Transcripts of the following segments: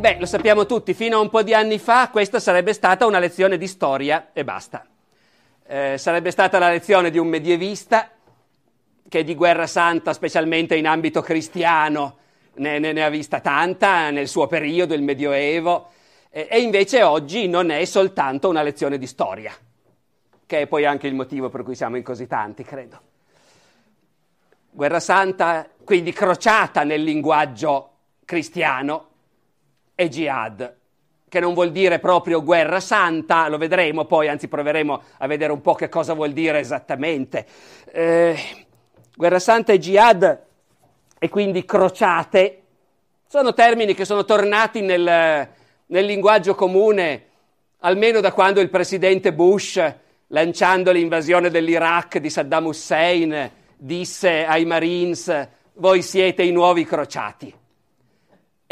E beh, lo sappiamo tutti, fino a un po' di anni fa questa sarebbe stata una lezione di storia e basta. Eh, sarebbe stata la lezione di un medievista che di guerra santa, specialmente in ambito cristiano, ne, ne, ne ha vista tanta nel suo periodo, il Medioevo, eh, e invece oggi non è soltanto una lezione di storia, che è poi anche il motivo per cui siamo in così tanti, credo. Guerra santa, quindi crociata nel linguaggio cristiano, e jihad, che non vuol dire proprio guerra santa, lo vedremo poi, anzi proveremo a vedere un po' che cosa vuol dire esattamente. Eh, guerra santa e jihad e quindi crociate sono termini che sono tornati nel, nel linguaggio comune almeno da quando il presidente Bush, lanciando l'invasione dell'Iraq di Saddam Hussein, disse ai Marines voi siete i nuovi crociati.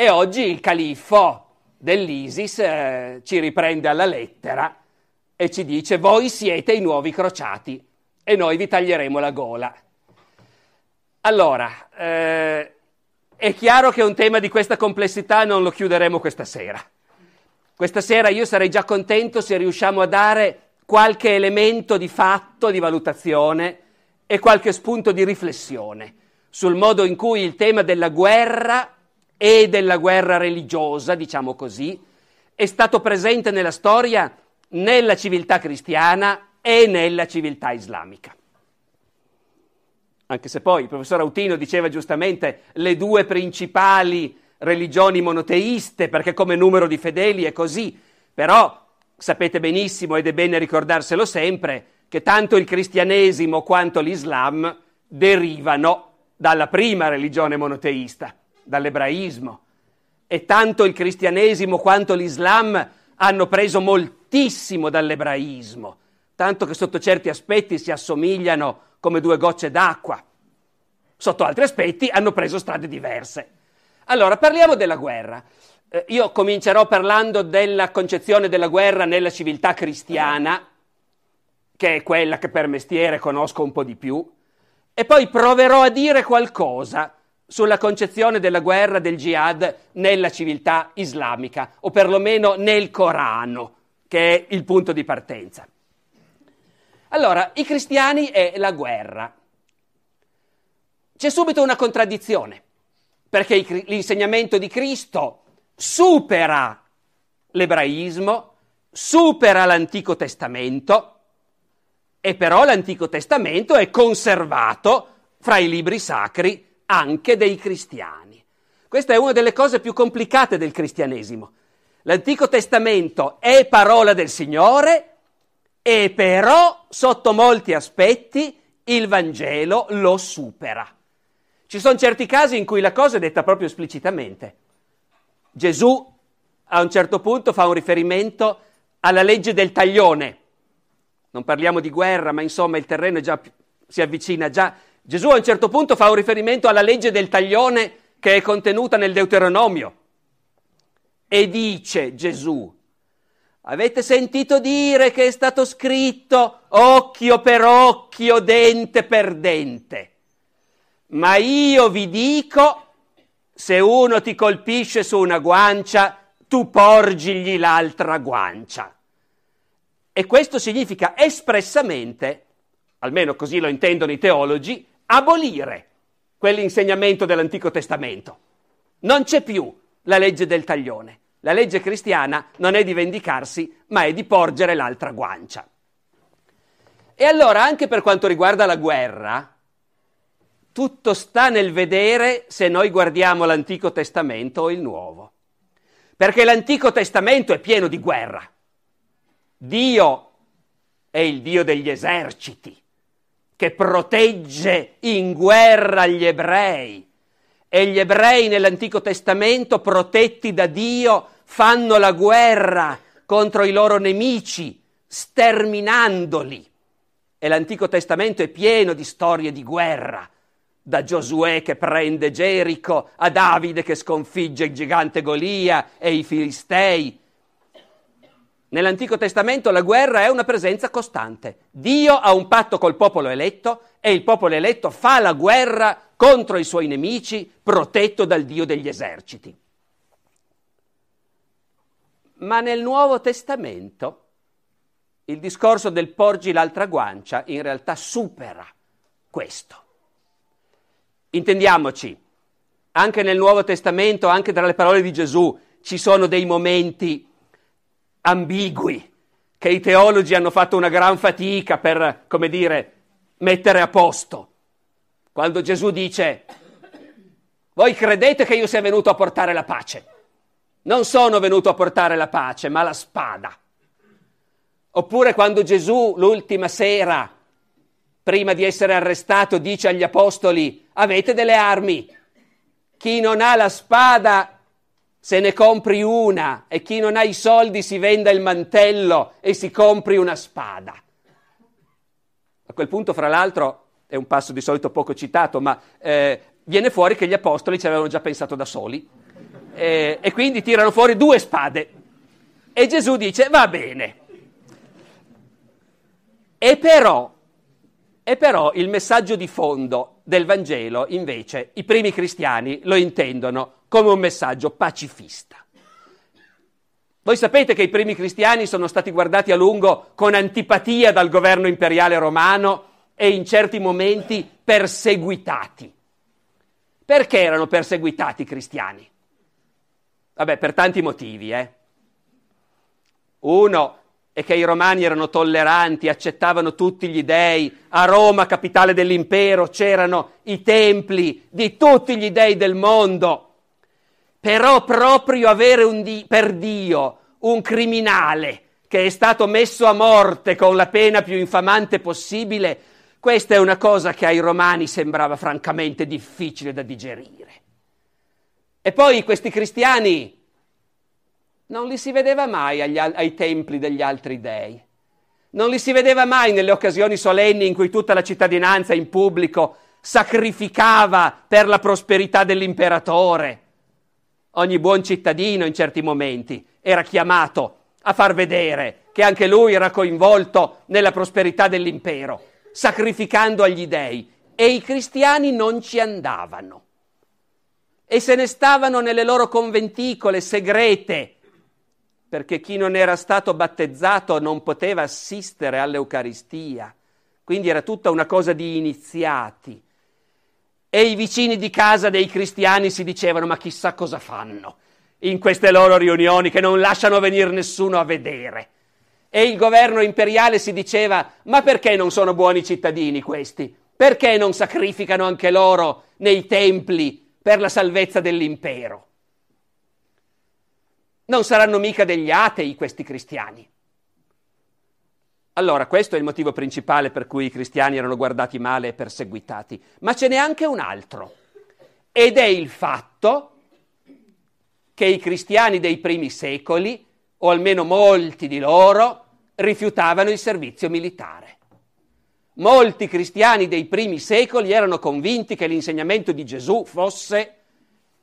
E oggi il califfo dell'ISIS eh, ci riprende alla lettera e ci dice voi siete i nuovi crociati e noi vi taglieremo la gola. Allora, eh, è chiaro che un tema di questa complessità non lo chiuderemo questa sera. Questa sera io sarei già contento se riusciamo a dare qualche elemento di fatto, di valutazione e qualche spunto di riflessione sul modo in cui il tema della guerra e della guerra religiosa, diciamo così, è stato presente nella storia nella civiltà cristiana e nella civiltà islamica. Anche se poi il professor Autino diceva giustamente le due principali religioni monoteiste, perché come numero di fedeli è così, però sapete benissimo ed è bene ricordarselo sempre che tanto il cristianesimo quanto l'Islam derivano dalla prima religione monoteista, dall'ebraismo. E tanto il cristianesimo quanto l'Islam hanno preso moltissimo dall'ebraismo, tanto che sotto certi aspetti si assomigliano come due gocce d'acqua. Sotto altri aspetti hanno preso strade diverse. Allora, parliamo della guerra. Eh, io comincerò parlando della concezione della guerra nella civiltà cristiana, che è quella che per mestiere conosco un po' di più, e poi proverò a dire qualcosa sulla concezione della guerra del jihad nella civiltà islamica, o perlomeno nel Corano, che è il punto di partenza. Allora, i cristiani e la guerra. C'è subito una contraddizione, perché l'insegnamento di Cristo supera l'ebraismo, supera l'Antico Testamento, e però l'Antico Testamento è conservato fra i libri sacri anche dei cristiani. Questa è una delle cose più complicate del cristianesimo. L'Antico Testamento è parola del Signore e però sotto molti aspetti il Vangelo lo supera. Ci sono certi casi in cui la cosa è detta proprio esplicitamente. Gesù a un certo punto fa un riferimento alla legge del taglione. Non parliamo di guerra, ma insomma il terreno già, si avvicina già Gesù a un certo punto fa un riferimento alla legge del taglione che è contenuta nel Deuteronomio e dice Gesù, avete sentito dire che è stato scritto occhio per occhio, dente per dente, ma io vi dico, se uno ti colpisce su una guancia, tu porgigli l'altra guancia. E questo significa espressamente, almeno così lo intendono i teologi, abolire quell'insegnamento dell'Antico Testamento. Non c'è più la legge del taglione. La legge cristiana non è di vendicarsi, ma è di porgere l'altra guancia. E allora, anche per quanto riguarda la guerra, tutto sta nel vedere se noi guardiamo l'Antico Testamento o il Nuovo. perché l'Antico Testamento è pieno di guerra. Dio è il Dio degli eserciti, che protegge in guerra gli ebrei. E gli ebrei nell'Antico Testamento, protetti da Dio, fanno la guerra contro i loro nemici, sterminandoli. E l'Antico Testamento è pieno di storie di guerra da Giosuè che prende Gerico, a Davide che sconfigge il gigante Golia e i Filistei. Nell'Antico Testamento la guerra è una presenza costante. Dio ha un patto col popolo eletto e il popolo eletto fa la guerra contro i suoi nemici, protetto dal Dio degli eserciti. Ma nel Nuovo Testamento il discorso del porgi l'altra guancia in realtà supera questo. Intendiamoci, anche nel Nuovo Testamento, anche tra le parole di Gesù, ci sono dei momenti ambigui che i teologi hanno fatto una gran fatica per, come dire, mettere a posto. Quando Gesù dice, voi credete che io sia venuto a portare la pace? Non sono venuto a portare la pace, ma la spada. Oppure quando Gesù l'ultima sera prima di essere arrestato, dice agli apostoli, avete delle armi. Chi non ha la spada se ne compri una e chi non ha i soldi si venda il mantello e si compri una spada. A quel punto, fra l'altro, è un passo di solito poco citato, ma eh, viene fuori che gli apostoli ci avevano già pensato da soli eh, e quindi tirano fuori due spade. E Gesù dice, va bene. E però e però il messaggio di fondo del Vangelo, invece, i primi cristiani lo intendono come un messaggio pacifista. Voi sapete che i primi cristiani sono stati guardati a lungo con antipatia dal governo imperiale romano e in certi momenti perseguitati. Perché erano perseguitati i cristiani? Vabbè, per tanti motivi, eh. Uno, e che i romani erano tolleranti, accettavano tutti gli dei. A Roma, capitale dell'impero, c'erano i templi di tutti gli dei del mondo. Però proprio avere di- per Dio un criminale che è stato messo a morte con la pena più infamante possibile, questa è una cosa che ai romani sembrava francamente difficile da digerire. E poi questi cristiani non li si vedeva mai agli, ai templi degli altri dei. Non li si vedeva mai nelle occasioni solenni in cui tutta la cittadinanza in pubblico sacrificava per la prosperità dell'imperatore. Ogni buon cittadino in certi momenti era chiamato a far vedere che anche lui era coinvolto nella prosperità dell'impero, sacrificando agli dei. E i cristiani non ci andavano. E se ne stavano nelle loro conventicole segrete, perché chi non era stato battezzato non poteva assistere all'Eucaristia, quindi era tutta una cosa di iniziati. E i vicini di casa dei cristiani si dicevano ma chissà cosa fanno in queste loro riunioni che non lasciano venire nessuno a vedere. E il governo imperiale si diceva ma perché non sono buoni cittadini questi? Perché non sacrificano anche loro nei templi per la salvezza dell'impero? Non saranno mica degli atei questi cristiani. Allora, questo è il motivo principale per cui i cristiani erano guardati male e perseguitati. Ma ce n'è anche un altro. Ed è il fatto che i cristiani dei primi secoli, o almeno molti di loro, rifiutavano il servizio militare. Molti cristiani dei primi secoli erano convinti che l'insegnamento di Gesù fosse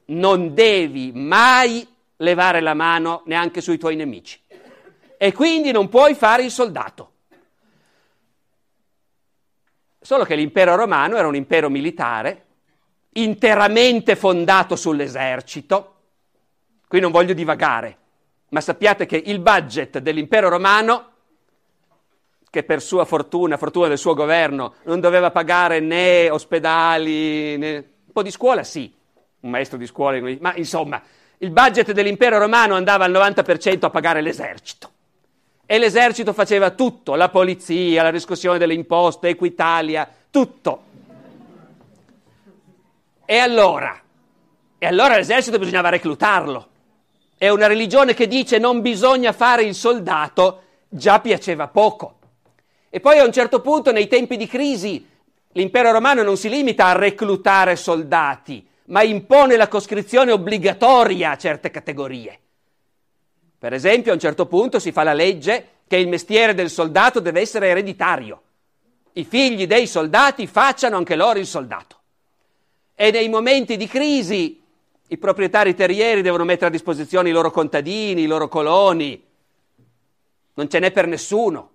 non devi mai levare la mano neanche sui tuoi nemici. E quindi non puoi fare il soldato. Solo che l'impero romano era un impero militare, interamente fondato sull'esercito. Qui non voglio divagare, ma sappiate che il budget dell'impero romano, che per sua fortuna, fortuna del suo governo, non doveva pagare né ospedali, né... un po' di scuola sì, un maestro di scuola, ma insomma, il budget dell'impero romano andava al 90% a pagare l'esercito. E l'esercito faceva tutto, la polizia, la riscossione delle imposte, Equitalia, tutto. E allora? E allora l'esercito bisognava reclutarlo. e una religione che dice non bisogna fare il soldato già piaceva poco. E poi a un certo punto, nei tempi di crisi, l'impero romano non si limita a reclutare soldati, ma impone la coscrizione obbligatoria a certe categorie. Per esempio, a un certo punto si fa la legge che il mestiere del soldato deve essere ereditario. I figli dei soldati facciano anche loro il soldato. E nei momenti di crisi i proprietari terrieri devono mettere a disposizione i loro contadini, i loro coloni. Non ce n'è per nessuno.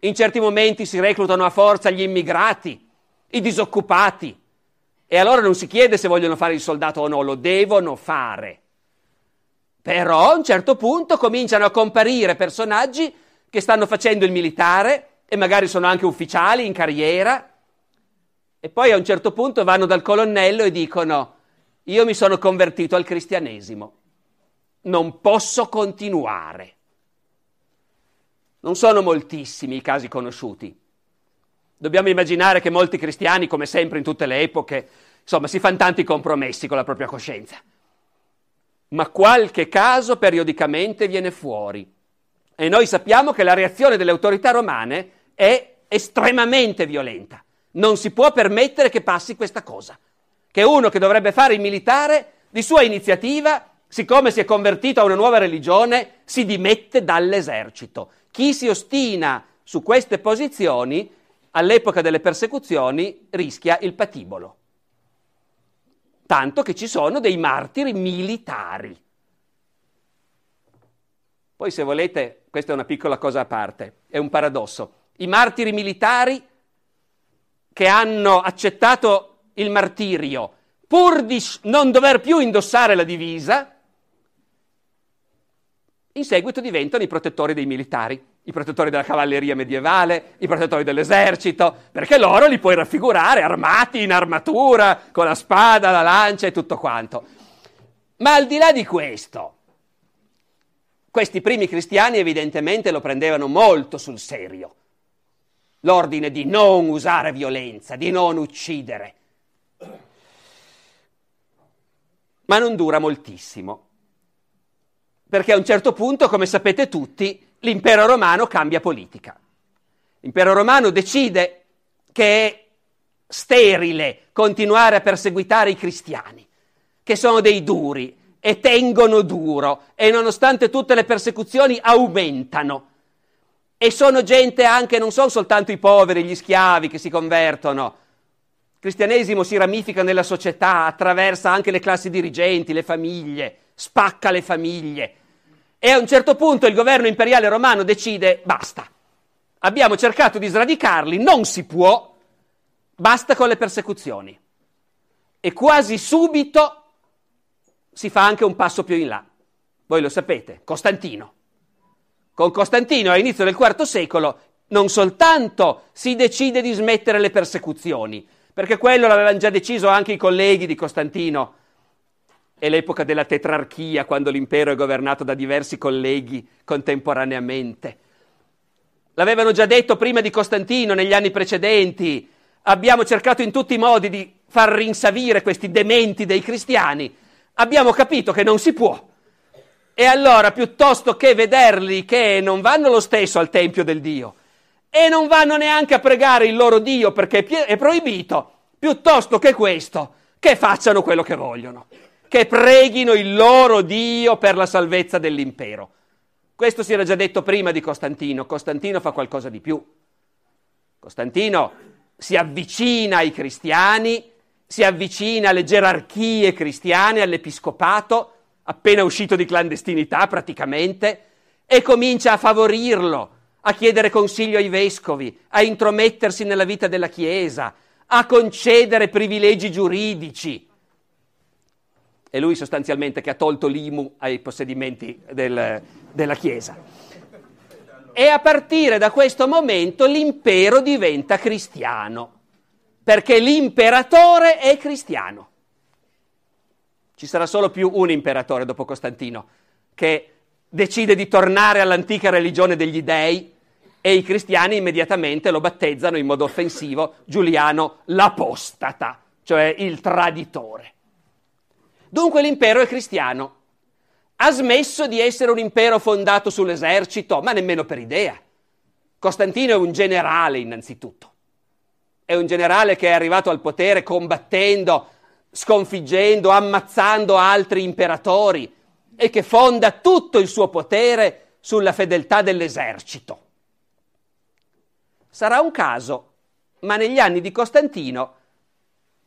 In certi momenti si reclutano a forza gli immigrati, i disoccupati. E allora non si chiede se vogliono fare il soldato o no, lo devono fare. Però a un certo punto cominciano a comparire personaggi che stanno facendo il militare e magari sono anche ufficiali in carriera e poi a un certo punto vanno dal colonnello e dicono io mi sono convertito al cristianesimo, non posso continuare. Non sono moltissimi i casi conosciuti. Dobbiamo immaginare che molti cristiani, come sempre in tutte le epoche, insomma, si fanno tanti compromessi con la propria coscienza ma qualche caso periodicamente viene fuori. E noi sappiamo che la reazione delle autorità romane è estremamente violenta. Non si può permettere che passi questa cosa. Che uno che dovrebbe fare il militare, di sua iniziativa, siccome si è convertito a una nuova religione, si dimette dall'esercito. Chi si ostina su queste posizioni, all'epoca delle persecuzioni, rischia il patibolo tanto che ci sono dei martiri militari. Poi se volete, questa è una piccola cosa a parte, è un paradosso. I martiri militari che hanno accettato il martirio pur di non dover più indossare la divisa, in seguito diventano i protettori dei militari, i protettori della cavalleria medievale, i protettori dell'esercito, perché loro li puoi raffigurare armati in armatura, con la spada, la lancia e tutto quanto. Ma al di là di questo, questi primi cristiani evidentemente lo prendevano molto sul serio. L'ordine di non usare violenza, di non uccidere. Ma non dura moltissimo perché a un certo punto, come sapete tutti, l'impero romano cambia politica. L'impero romano decide che è sterile continuare a perseguitare i cristiani, che sono dei duri e tengono duro e nonostante tutte le persecuzioni aumentano. E sono gente anche, non sono soltanto i poveri, gli schiavi che si convertono. Il cristianesimo si ramifica nella società, attraversa anche le classi dirigenti, le famiglie, spacca le famiglie. E a un certo punto il governo imperiale romano decide basta. Abbiamo cercato di sradicarli, non si può, basta con le persecuzioni. E quasi subito si fa anche un passo più in là. Voi lo sapete, Costantino. Con Costantino all'inizio del IV secolo non soltanto si decide di smettere le persecuzioni, perché quello l'avevano già deciso anche i colleghi di Costantino, è l'epoca della tetrarchia, quando l'impero è governato da diversi colleghi contemporaneamente. L'avevano già detto prima di Costantino, negli anni precedenti. Abbiamo cercato in tutti i modi di far rinsavire questi dementi dei cristiani. Abbiamo capito che non si può. E allora, piuttosto che vederli che non vanno lo stesso al Tempio del Dio e non vanno neanche a pregare il loro Dio perché è proibito, piuttosto che questo, che facciano quello che vogliono che preghino il loro Dio per la salvezza dell'impero. Questo si era già detto prima di Costantino, Costantino fa qualcosa di più. Costantino si avvicina ai cristiani, si avvicina alle gerarchie cristiane, all'episcopato, appena uscito di clandestinità praticamente, e comincia a favorirlo, a chiedere consiglio ai vescovi, a intromettersi nella vita della Chiesa, a concedere privilegi giuridici è lui sostanzialmente che ha tolto l'IMU ai possedimenti del, della Chiesa. E a partire da questo momento l'impero diventa cristiano, perché l'imperatore è cristiano. Ci sarà solo più un imperatore dopo Costantino, che decide di tornare all'antica religione degli dei e i cristiani immediatamente lo battezzano in modo offensivo Giuliano l'apostata, cioè il traditore. Dunque l'impero è cristiano ha smesso di essere un impero fondato sull'esercito, ma nemmeno per idea. Costantino è un generale innanzitutto. È un generale che è arrivato al potere combattendo, sconfiggendo, ammazzando altri imperatori e che fonda tutto il suo potere sulla fedeltà dell'esercito. Sarà un caso, ma negli anni di Costantino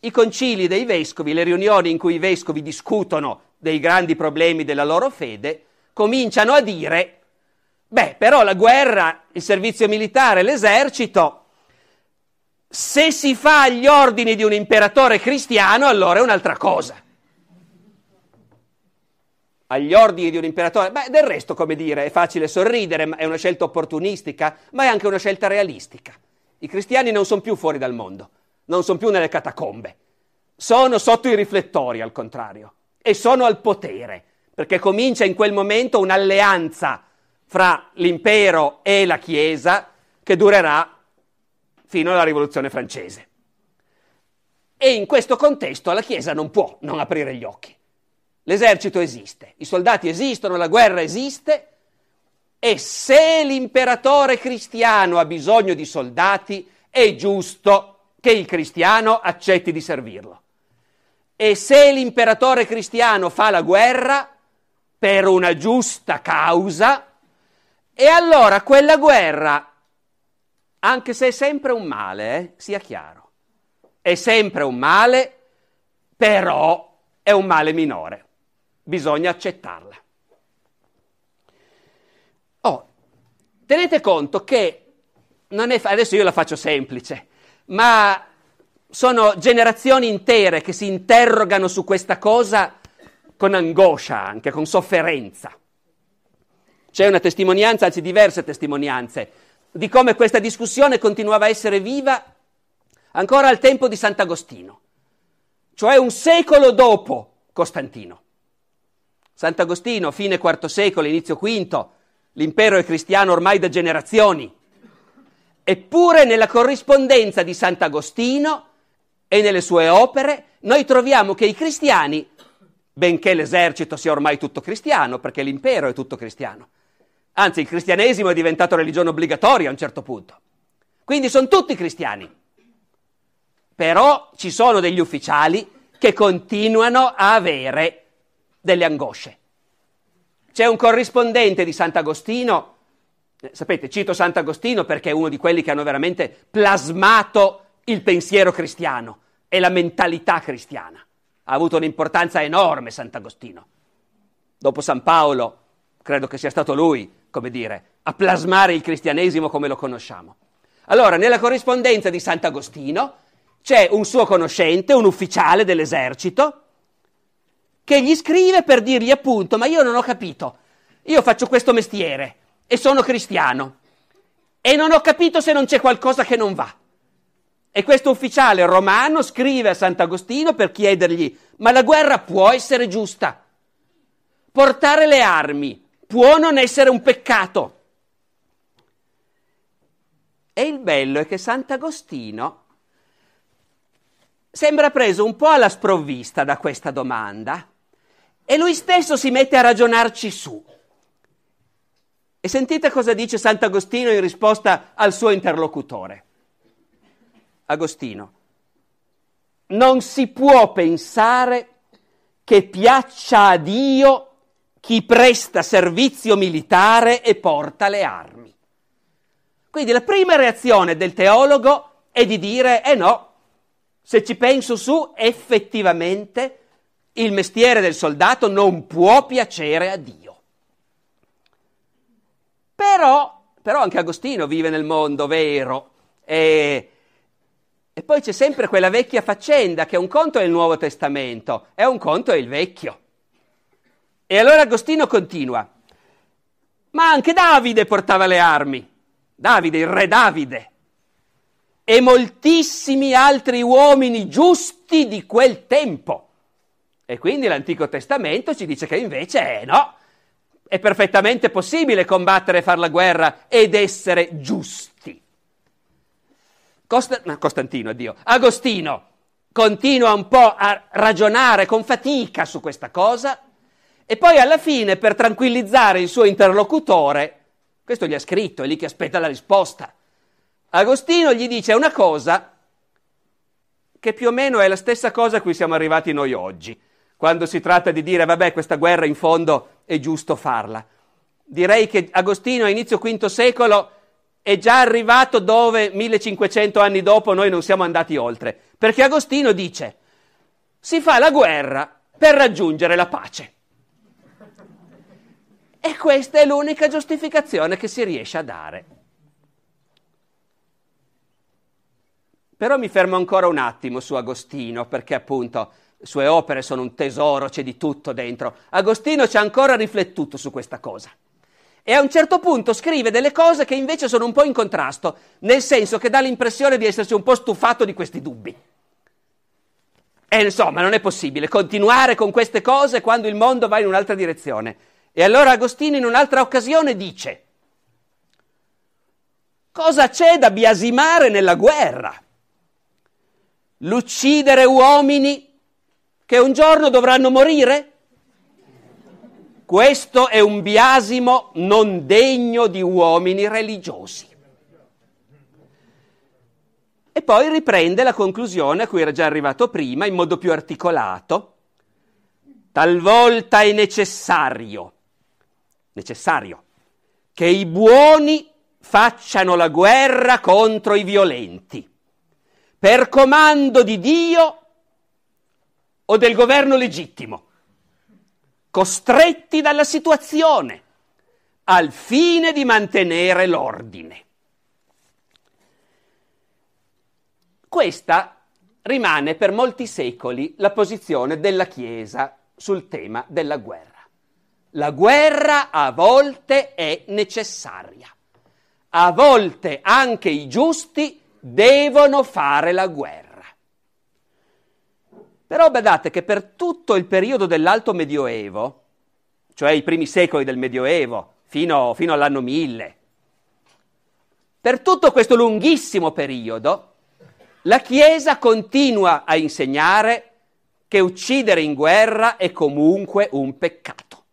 i concili dei vescovi, le riunioni in cui i vescovi discutono dei grandi problemi della loro fede, cominciano a dire, beh, però la guerra, il servizio militare, l'esercito, se si fa agli ordini di un imperatore cristiano, allora è un'altra cosa. Agli ordini di un imperatore, beh, del resto, come dire, è facile sorridere, è una scelta opportunistica, ma è anche una scelta realistica. I cristiani non sono più fuori dal mondo, non sono più nelle catacombe, sono sotto i riflettori, al contrario e sono al potere, perché comincia in quel momento un'alleanza fra l'impero e la Chiesa che durerà fino alla Rivoluzione francese. E in questo contesto la Chiesa non può non aprire gli occhi. L'esercito esiste, i soldati esistono, la guerra esiste e se l'imperatore cristiano ha bisogno di soldati è giusto che il cristiano accetti di servirlo. E se l'imperatore cristiano fa la guerra per una giusta causa, e allora quella guerra, anche se è sempre un male, eh, sia chiaro, è sempre un male, però è un male minore, bisogna accettarla. Oh, tenete conto che è, adesso io la faccio semplice, ma sono generazioni intere che si interrogano su questa cosa con angoscia anche, con sofferenza. C'è una testimonianza, anzi diverse testimonianze, di come questa discussione continuava a essere viva ancora al tempo di Sant'Agostino, cioè un secolo dopo Costantino. Sant'Agostino, fine IV secolo, inizio V, l'impero è cristiano ormai da generazioni. Eppure nella corrispondenza di Sant'Agostino e nelle sue opere noi troviamo che i cristiani, benché l'esercito sia ormai tutto cristiano, perché l'impero è tutto cristiano, anzi il cristianesimo è diventato religione obbligatoria a un certo punto, quindi sono tutti cristiani, però ci sono degli ufficiali che continuano a avere delle angosce. C'è un corrispondente di Sant'Agostino, sapete, cito Sant'Agostino perché è uno di quelli che hanno veramente plasmato il pensiero cristiano e la mentalità cristiana. Ha avuto un'importanza enorme Sant'Agostino. Dopo San Paolo, credo che sia stato lui, come dire, a plasmare il cristianesimo come lo conosciamo. Allora, nella corrispondenza di Sant'Agostino c'è un suo conoscente, un ufficiale dell'esercito, che gli scrive per dirgli appunto, ma io non ho capito, io faccio questo mestiere e sono cristiano e non ho capito se non c'è qualcosa che non va. E questo ufficiale romano scrive a Sant'Agostino per chiedergli, ma la guerra può essere giusta? Portare le armi può non essere un peccato? E il bello è che Sant'Agostino sembra preso un po' alla sprovvista da questa domanda e lui stesso si mette a ragionarci su. E sentite cosa dice Sant'Agostino in risposta al suo interlocutore. Agostino, non si può pensare che piaccia a Dio chi presta servizio militare e porta le armi. Quindi la prima reazione del teologo è di dire, eh no, se ci penso su, effettivamente il mestiere del soldato non può piacere a Dio. Però, però anche Agostino vive nel mondo vero e e poi c'è sempre quella vecchia faccenda che un conto è il Nuovo Testamento e un conto è il Vecchio. E allora Agostino continua, ma anche Davide portava le armi, Davide, il re Davide, e moltissimi altri uomini giusti di quel tempo. E quindi l'Antico Testamento ci dice che invece eh, no, è perfettamente possibile combattere e fare la guerra ed essere giusti. Costa- Costantino, Dio, Agostino continua un po' a ragionare con fatica su questa cosa E poi alla fine, per tranquillizzare il suo interlocutore, questo gli ha scritto, è lì che aspetta la risposta. Agostino gli dice una cosa che più o meno è la stessa cosa a cui siamo arrivati noi oggi, quando si tratta di dire vabbè questa guerra in fondo è giusto farla. Direi che Agostino a inizio V secolo è già arrivato dove 1500 anni dopo noi non siamo andati oltre, perché Agostino dice si fa la guerra per raggiungere la pace. E questa è l'unica giustificazione che si riesce a dare. Però mi fermo ancora un attimo su Agostino, perché appunto sue opere sono un tesoro, c'è di tutto dentro. Agostino ci ha ancora riflettuto su questa cosa. E a un certo punto scrive delle cose che invece sono un po' in contrasto, nel senso che dà l'impressione di essersi un po' stufato di questi dubbi. E insomma, non è possibile continuare con queste cose quando il mondo va in un'altra direzione. E allora Agostino in un'altra occasione dice, cosa c'è da biasimare nella guerra? L'uccidere uomini che un giorno dovranno morire? Questo è un biasimo non degno di uomini religiosi. E poi riprende la conclusione a cui era già arrivato prima in modo più articolato. Talvolta è necessario necessario che i buoni facciano la guerra contro i violenti, per comando di Dio o del governo legittimo, costretti dalla situazione, al fine di mantenere l'ordine. Questa rimane per molti secoli la posizione della Chiesa sul tema della guerra. La guerra a volte è necessaria. A volte anche i giusti devono fare la guerra. Però badate che per tutto il periodo dell'Alto Medioevo, cioè i primi secoli del Medioevo, fino, fino all'anno 1000, per tutto questo lunghissimo periodo, la Chiesa continua a insegnare che uccidere in guerra è comunque un peccato.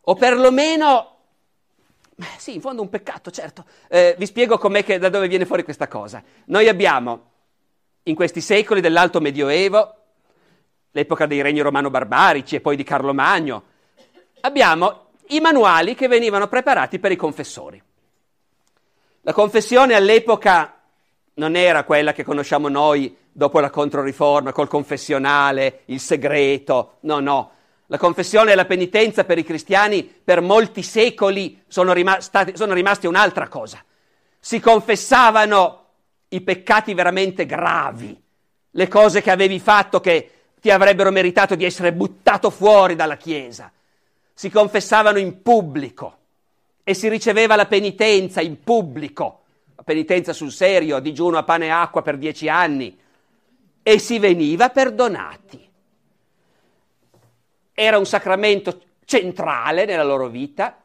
O perlomeno, sì, in fondo un peccato, certo. Eh, vi spiego che, da dove viene fuori questa cosa. Noi abbiamo, in questi secoli dell'Alto Medioevo, l'epoca dei regni romano-barbarici e poi di Carlo Magno, abbiamo i manuali che venivano preparati per i confessori. La confessione all'epoca non era quella che conosciamo noi dopo la Controriforma, col confessionale, il segreto, no, no. La confessione e la penitenza per i cristiani per molti secoli sono, rimasti, sono rimasti un'altra cosa. Si confessavano i peccati veramente gravi, le cose che avevi fatto che ti avrebbero meritato di essere buttato fuori dalla Chiesa. Si confessavano in pubblico e si riceveva la penitenza in pubblico, la penitenza sul serio, digiuno a pane e acqua per dieci anni, e si veniva perdonati era un sacramento centrale nella loro vita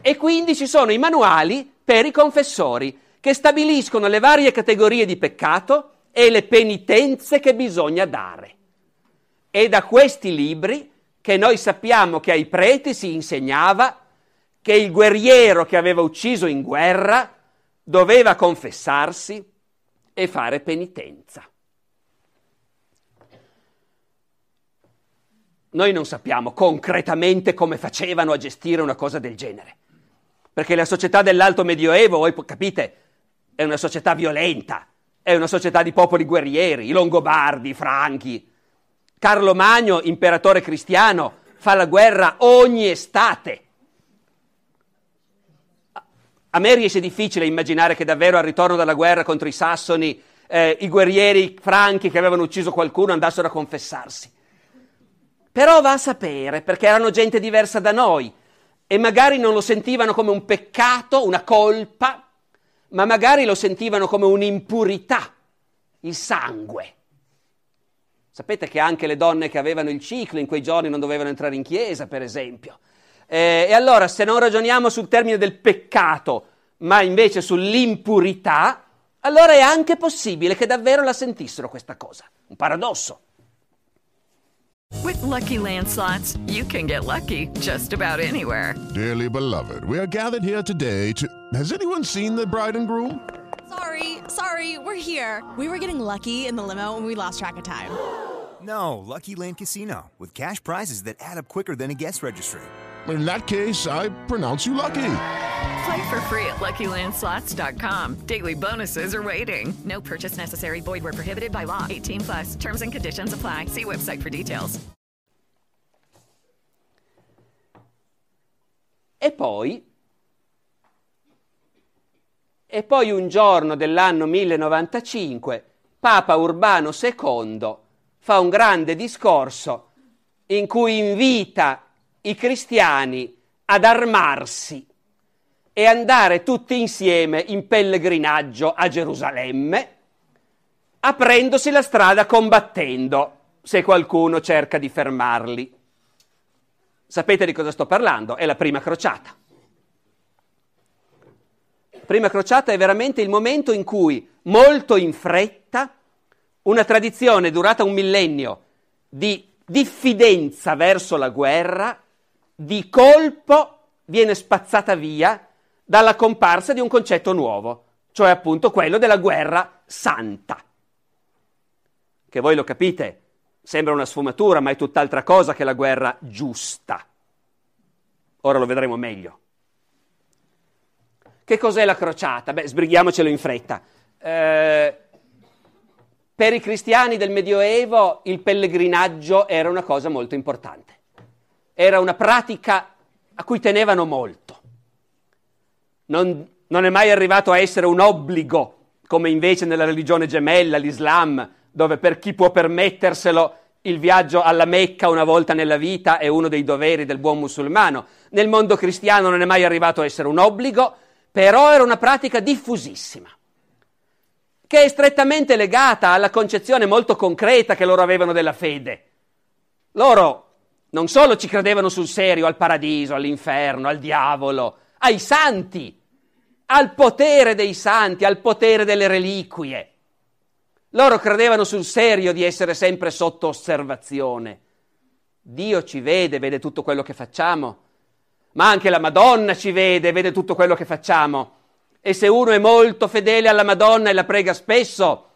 e quindi ci sono i manuali per i confessori che stabiliscono le varie categorie di peccato e le penitenze che bisogna dare. È da questi libri che noi sappiamo che ai preti si insegnava che il guerriero che aveva ucciso in guerra doveva confessarsi e fare penitenza. Noi non sappiamo concretamente come facevano a gestire una cosa del genere. Perché la società dell'Alto Medioevo, voi capite, è una società violenta, è una società di popoli guerrieri, i Longobardi, i Franchi. Carlo Magno, imperatore cristiano, fa la guerra ogni estate. A me riesce difficile immaginare che davvero al ritorno dalla guerra contro i sassoni eh, i guerrieri franchi che avevano ucciso qualcuno andassero a confessarsi. Però va a sapere, perché erano gente diversa da noi e magari non lo sentivano come un peccato, una colpa, ma magari lo sentivano come un'impurità, il sangue. Sapete che anche le donne che avevano il ciclo in quei giorni non dovevano entrare in chiesa, per esempio. Eh, e allora, se non ragioniamo sul termine del peccato, ma invece sull'impurità, allora è anche possibile che davvero la sentissero questa cosa. Un paradosso. With Lucky Land slots, you can get lucky just about anywhere. Dearly beloved, we are gathered here today to. Has anyone seen the bride and groom? Sorry, sorry, we're here. We were getting lucky in the limo and we lost track of time. No, Lucky Land Casino, with cash prizes that add up quicker than a guest registry. In that case, I pronounce you lucky. Play for free at LuckyLandSlots.com. Daily bonuses are waiting. No purchase necessary. Void where prohibited by law. 18 plus. Terms and conditions apply. See website for details. E poi, e poi un giorno dell'anno 1095, Papa Urbano II fa un grande discorso in cui invita i cristiani ad armarsi e andare tutti insieme in pellegrinaggio a Gerusalemme, aprendosi la strada combattendo se qualcuno cerca di fermarli. Sapete di cosa sto parlando? È la prima crociata. La prima crociata è veramente il momento in cui, molto in fretta, una tradizione durata un millennio di diffidenza verso la guerra, di colpo viene spazzata via dalla comparsa di un concetto nuovo, cioè appunto quello della guerra santa. Che voi lo capite, sembra una sfumatura, ma è tutt'altra cosa che la guerra giusta. Ora lo vedremo meglio. Che cos'è la crociata? Beh, sbrighiamocelo in fretta. Eh, per i cristiani del Medioevo il pellegrinaggio era una cosa molto importante. Era una pratica a cui tenevano molto. Non, non è mai arrivato a essere un obbligo, come invece nella religione gemella, l'Islam, dove per chi può permetterselo il viaggio alla Mecca una volta nella vita è uno dei doveri del buon musulmano. Nel mondo cristiano non è mai arrivato a essere un obbligo, però era una pratica diffusissima che è strettamente legata alla concezione molto concreta che loro avevano della fede. Loro non solo ci credevano sul serio al paradiso, all'inferno, al diavolo, ai santi, al potere dei santi, al potere delle reliquie. Loro credevano sul serio di essere sempre sotto osservazione. Dio ci vede, vede tutto quello che facciamo, ma anche la Madonna ci vede, vede tutto quello che facciamo. E se uno è molto fedele alla Madonna e la prega spesso,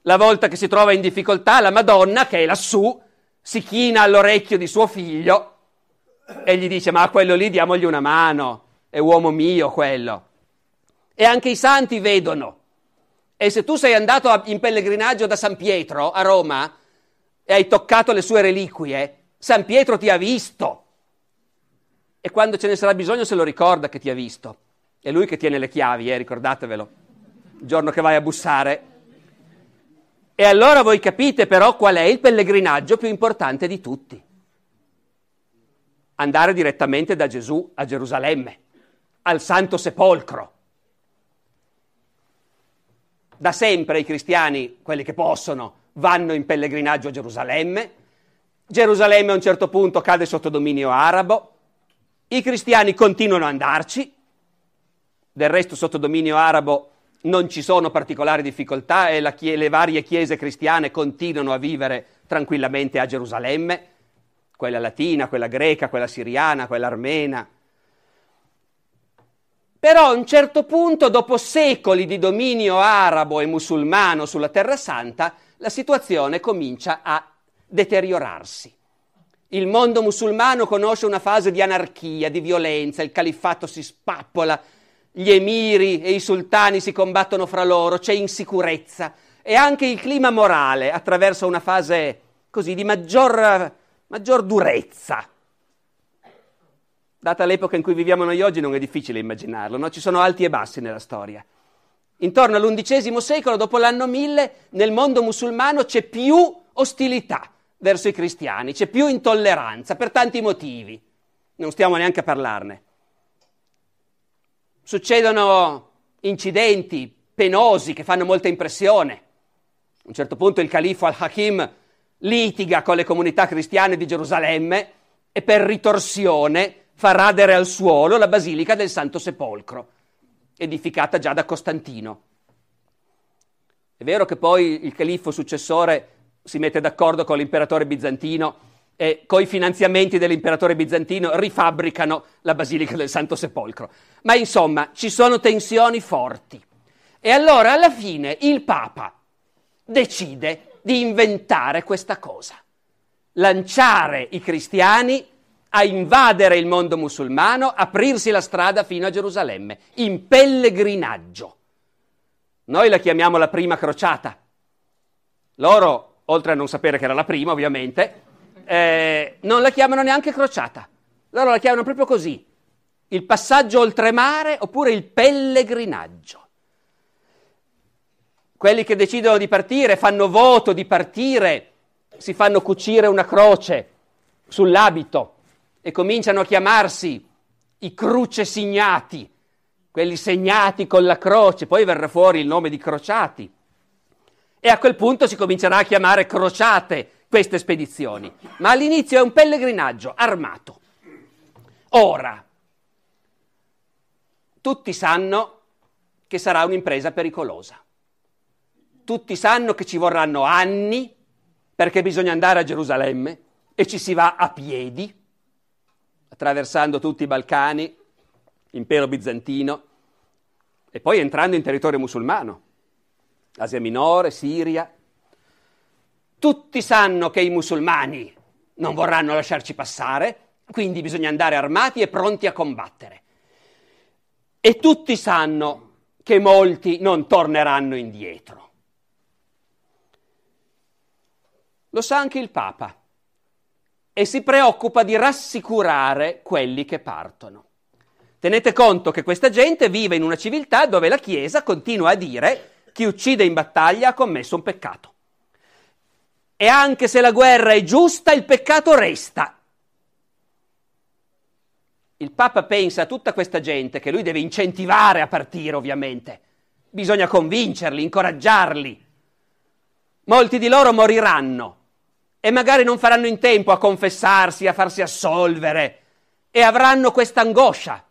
la volta che si trova in difficoltà, la Madonna, che è lassù, si china all'orecchio di suo figlio e gli dice: Ma a quello lì diamogli una mano, è uomo mio quello. E anche i santi vedono. E se tu sei andato in pellegrinaggio da San Pietro a Roma e hai toccato le sue reliquie, San Pietro ti ha visto. E quando ce ne sarà bisogno se lo ricorda che ti ha visto. È lui che tiene le chiavi, eh, ricordatevelo, il giorno che vai a bussare. E allora voi capite però qual è il pellegrinaggio più importante di tutti. Andare direttamente da Gesù a Gerusalemme, al Santo Sepolcro. Da sempre i cristiani, quelli che possono, vanno in pellegrinaggio a Gerusalemme. Gerusalemme a un certo punto cade sotto dominio arabo. I cristiani continuano ad andarci, del resto sotto dominio arabo non ci sono particolari difficoltà e chie- le varie chiese cristiane continuano a vivere tranquillamente a Gerusalemme, quella latina, quella greca, quella siriana, quella armena. Però a un certo punto, dopo secoli di dominio arabo e musulmano sulla Terra Santa, la situazione comincia a deteriorarsi. Il mondo musulmano conosce una fase di anarchia, di violenza, il califfato si spappola, gli emiri e i sultani si combattono fra loro, c'è insicurezza e anche il clima morale attraverso una fase così di maggior, maggior durezza. Data l'epoca in cui viviamo noi oggi non è difficile immaginarlo, no? ci sono alti e bassi nella storia. Intorno all'undicesimo secolo, dopo l'anno 1000, nel mondo musulmano c'è più ostilità verso i cristiani, c'è più intolleranza per tanti motivi. Non stiamo neanche a parlarne succedono incidenti penosi che fanno molta impressione. A un certo punto il califfo al-Hakim litiga con le comunità cristiane di Gerusalemme e per ritorsione fa radere al suolo la basilica del Santo Sepolcro, edificata già da Costantino. È vero che poi il califfo successore si mette d'accordo con l'imperatore bizantino e coi finanziamenti dell'imperatore bizantino rifabbricano la Basilica del Santo Sepolcro. Ma insomma, ci sono tensioni forti. E allora alla fine il Papa decide di inventare questa cosa, lanciare i cristiani a invadere il mondo musulmano, aprirsi la strada fino a Gerusalemme, in pellegrinaggio. Noi la chiamiamo la prima crociata. Loro, oltre a non sapere che era la prima, ovviamente, eh, non la chiamano neanche crociata. Loro la chiamano proprio così, il passaggio oltremare oppure il pellegrinaggio. Quelli che decidono di partire fanno voto di partire, si fanno cucire una croce sull'abito e cominciano a chiamarsi i croce signati, quelli segnati con la croce, poi verrà fuori il nome di crociati. E a quel punto si comincerà a chiamare crociate queste spedizioni. Ma all'inizio è un pellegrinaggio armato. Ora, tutti sanno che sarà un'impresa pericolosa. Tutti sanno che ci vorranno anni perché bisogna andare a Gerusalemme e ci si va a piedi attraversando tutti i Balcani, impero bizantino, e poi entrando in territorio musulmano, Asia Minore, Siria. Tutti sanno che i musulmani non vorranno lasciarci passare, quindi bisogna andare armati e pronti a combattere. E tutti sanno che molti non torneranno indietro. Lo sa anche il Papa e si preoccupa di rassicurare quelli che partono. Tenete conto che questa gente vive in una civiltà dove la Chiesa continua a dire chi uccide in battaglia ha commesso un peccato. E anche se la guerra è giusta, il peccato resta. Il Papa pensa a tutta questa gente che lui deve incentivare a partire, ovviamente. Bisogna convincerli, incoraggiarli. Molti di loro moriranno e magari non faranno in tempo a confessarsi, a farsi assolvere e avranno questa angoscia.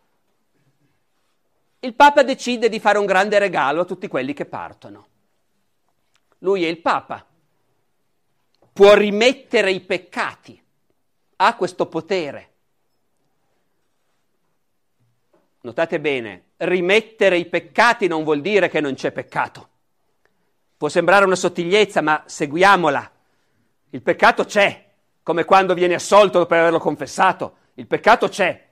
Il Papa decide di fare un grande regalo a tutti quelli che partono. Lui è il Papa, può rimettere i peccati, ha questo potere. Notate bene, rimettere i peccati non vuol dire che non c'è peccato. Può sembrare una sottigliezza, ma seguiamola. Il peccato c'è, come quando viene assolto dopo averlo confessato. Il peccato c'è.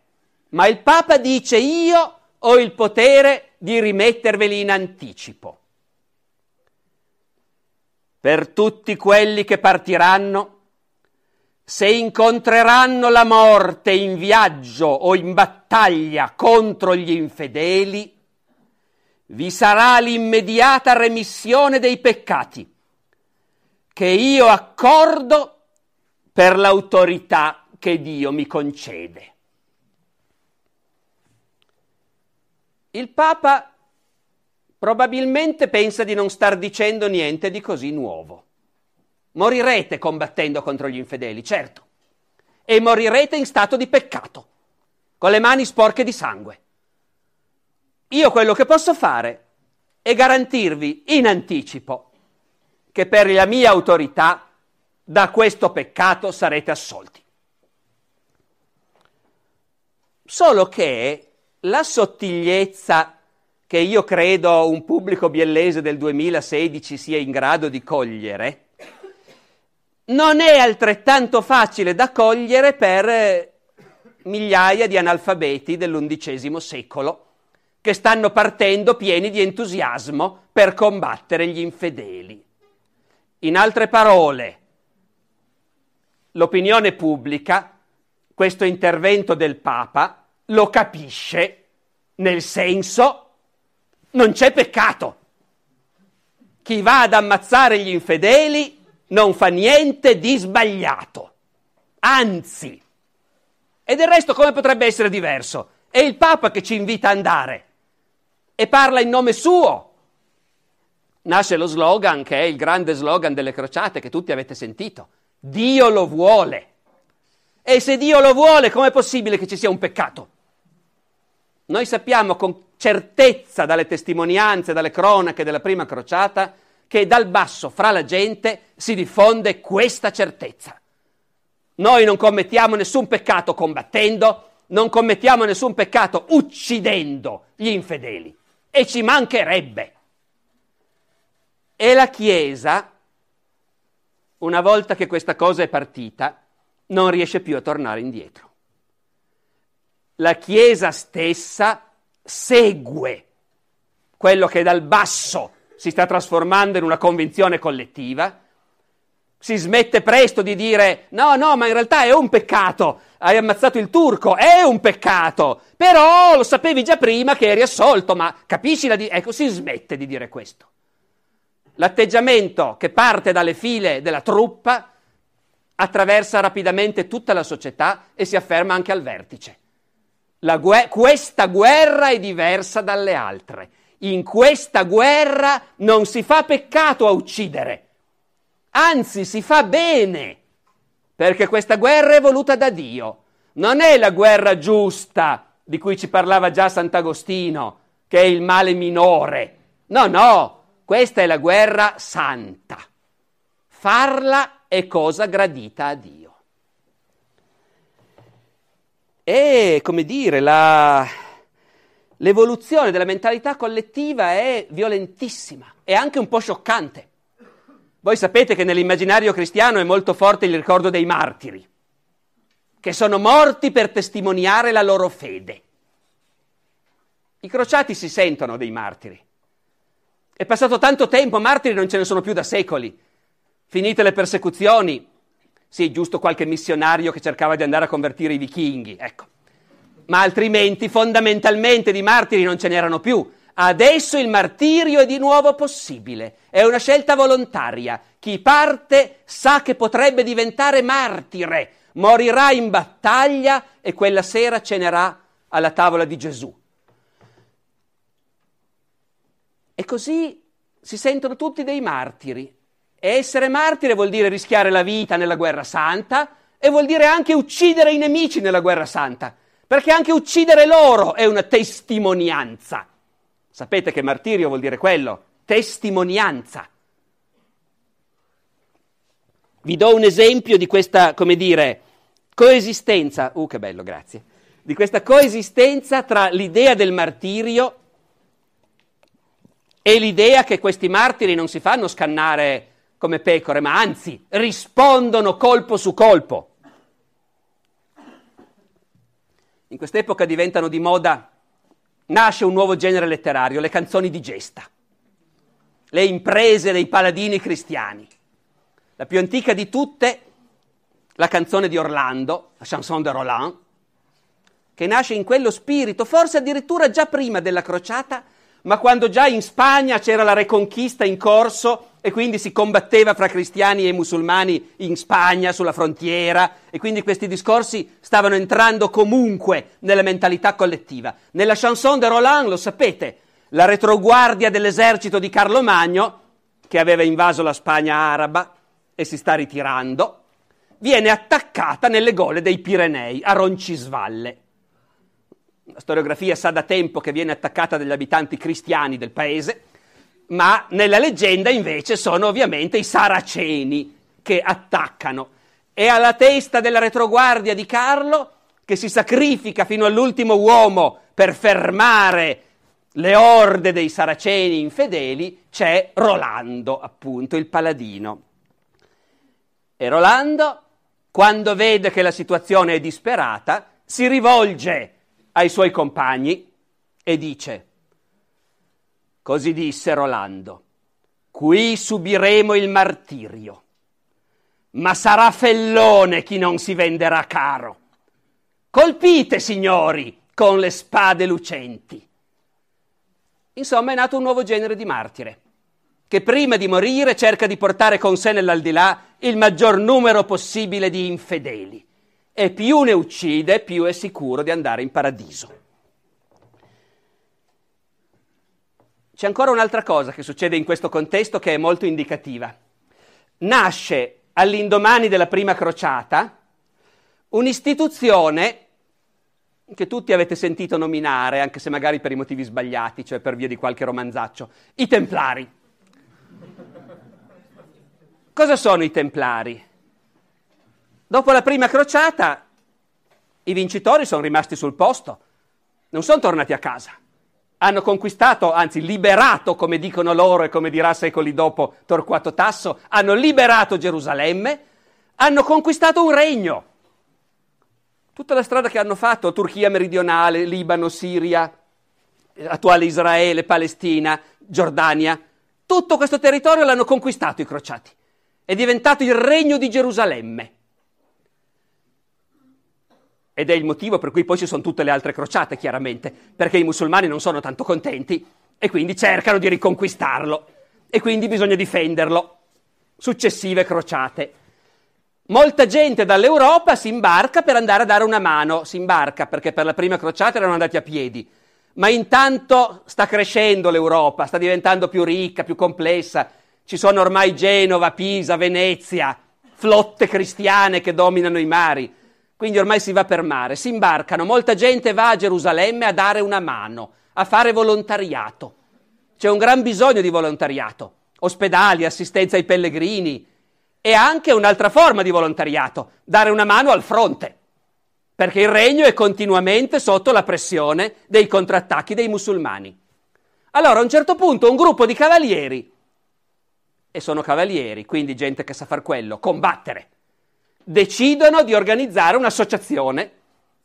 Ma il Papa dice io ho il potere di rimetterveli in anticipo. Per tutti quelli che partiranno, se incontreranno la morte in viaggio o in battaglia contro gli infedeli, vi sarà l'immediata remissione dei peccati che io accordo per l'autorità che Dio mi concede. Il Papa probabilmente pensa di non star dicendo niente di così nuovo. Morirete combattendo contro gli infedeli, certo, e morirete in stato di peccato, con le mani sporche di sangue. Io quello che posso fare è garantirvi in anticipo che per la mia autorità da questo peccato sarete assolti. Solo che la sottigliezza che io credo un pubblico biellese del 2016 sia in grado di cogliere, non è altrettanto facile da cogliere per eh, migliaia di analfabeti dell'undicesimo secolo che stanno partendo pieni di entusiasmo per combattere gli infedeli. In altre parole, l'opinione pubblica questo intervento del Papa lo capisce nel senso non c'è peccato. Chi va ad ammazzare gli infedeli non fa niente di sbagliato. Anzi, e del resto come potrebbe essere diverso? È il Papa che ci invita ad andare e parla in nome suo nasce lo slogan che è il grande slogan delle crociate che tutti avete sentito. Dio lo vuole. E se Dio lo vuole, com'è possibile che ci sia un peccato? Noi sappiamo con certezza dalle testimonianze, dalle cronache della prima crociata, che dal basso fra la gente si diffonde questa certezza. Noi non commettiamo nessun peccato combattendo, non commettiamo nessun peccato uccidendo gli infedeli. E ci mancherebbe. E la Chiesa, una volta che questa cosa è partita, non riesce più a tornare indietro. La Chiesa stessa segue quello che dal basso si sta trasformando in una convinzione collettiva, si smette presto di dire no, no, ma in realtà è un peccato, hai ammazzato il turco, è un peccato, però lo sapevi già prima che eri assolto, ma capisci la di... Ecco, si smette di dire questo. L'atteggiamento che parte dalle file della truppa attraversa rapidamente tutta la società e si afferma anche al vertice. Gue- questa guerra è diversa dalle altre. In questa guerra non si fa peccato a uccidere, anzi si fa bene, perché questa guerra è voluta da Dio. Non è la guerra giusta di cui ci parlava già Sant'Agostino, che è il male minore. No, no, questa è la guerra santa. Farla è cosa gradita a Dio. E, come dire, la, l'evoluzione della mentalità collettiva è violentissima, è anche un po' scioccante. Voi sapete che nell'immaginario cristiano è molto forte il ricordo dei martiri, che sono morti per testimoniare la loro fede. I crociati si sentono dei martiri. È passato tanto tempo, martiri non ce ne sono più da secoli. Finite le persecuzioni, sì, giusto qualche missionario che cercava di andare a convertire i vichinghi, ecco. Ma altrimenti fondamentalmente di martiri non ce n'erano più. Adesso il martirio è di nuovo possibile, è una scelta volontaria. Chi parte sa che potrebbe diventare martire, morirà in battaglia e quella sera cenerà alla tavola di Gesù. E così si sentono tutti dei martiri. E essere martire vuol dire rischiare la vita nella guerra santa e vuol dire anche uccidere i nemici nella guerra santa, perché anche uccidere loro è una testimonianza. Sapete che martirio vuol dire quello? Testimonianza. Vi do un esempio di questa, come dire, coesistenza. Uh, che bello, grazie. Di questa coesistenza tra l'idea del martirio e l'idea che questi martiri non si fanno scannare come pecore, ma anzi rispondono colpo su colpo. In quest'epoca diventano di moda nasce un nuovo genere letterario, le canzoni di gesta, le imprese dei paladini cristiani. La più antica di tutte, la canzone di Orlando, la chanson de Roland, che nasce in quello spirito, forse addirittura già prima della crociata, ma quando già in Spagna c'era la reconquista in corso e quindi si combatteva fra cristiani e musulmani in Spagna, sulla frontiera, e quindi questi discorsi stavano entrando comunque nella mentalità collettiva. Nella chanson de Roland, lo sapete, la retroguardia dell'esercito di Carlo Magno, che aveva invaso la Spagna araba e si sta ritirando, viene attaccata nelle gole dei Pirenei, a Roncisvalle. La storiografia sa da tempo che viene attaccata dagli abitanti cristiani del paese, ma nella leggenda invece sono ovviamente i saraceni che attaccano. E alla testa della retroguardia di Carlo, che si sacrifica fino all'ultimo uomo per fermare le orde dei saraceni infedeli, c'è Rolando, appunto, il paladino. E Rolando, quando vede che la situazione è disperata, si rivolge ai suoi compagni e dice, Così disse Rolando, qui subiremo il martirio, ma sarà fellone chi non si venderà caro. Colpite, signori, con le spade lucenti. Insomma, è nato un nuovo genere di martire, che prima di morire cerca di portare con sé nell'aldilà il maggior numero possibile di infedeli. E più ne uccide, più è sicuro di andare in paradiso. C'è ancora un'altra cosa che succede in questo contesto che è molto indicativa. Nasce all'indomani della prima crociata un'istituzione che tutti avete sentito nominare, anche se magari per i motivi sbagliati, cioè per via di qualche romanzaccio, i Templari. Cosa sono i templari? Dopo la prima crociata i vincitori sono rimasti sul posto, non sono tornati a casa. Hanno conquistato, anzi liberato, come dicono loro e come dirà secoli dopo Torquato Tasso, hanno liberato Gerusalemme, hanno conquistato un regno. Tutta la strada che hanno fatto, Turchia meridionale, Libano, Siria, attuale Israele, Palestina, Giordania, tutto questo territorio l'hanno conquistato i crociati. È diventato il regno di Gerusalemme. Ed è il motivo per cui poi ci sono tutte le altre crociate, chiaramente, perché i musulmani non sono tanto contenti e quindi cercano di riconquistarlo. E quindi bisogna difenderlo. Successive crociate. Molta gente dall'Europa si imbarca per andare a dare una mano, si imbarca perché per la prima crociata erano andati a piedi, ma intanto sta crescendo l'Europa, sta diventando più ricca, più complessa, ci sono ormai Genova, Pisa, Venezia, flotte cristiane che dominano i mari quindi ormai si va per mare, si imbarcano, molta gente va a Gerusalemme a dare una mano, a fare volontariato. C'è un gran bisogno di volontariato, ospedali, assistenza ai pellegrini. E anche un'altra forma di volontariato, dare una mano al fronte, perché il regno è continuamente sotto la pressione dei contrattacchi dei musulmani. Allora a un certo punto un gruppo di cavalieri, e sono cavalieri, quindi gente che sa far quello, combattere decidono di organizzare un'associazione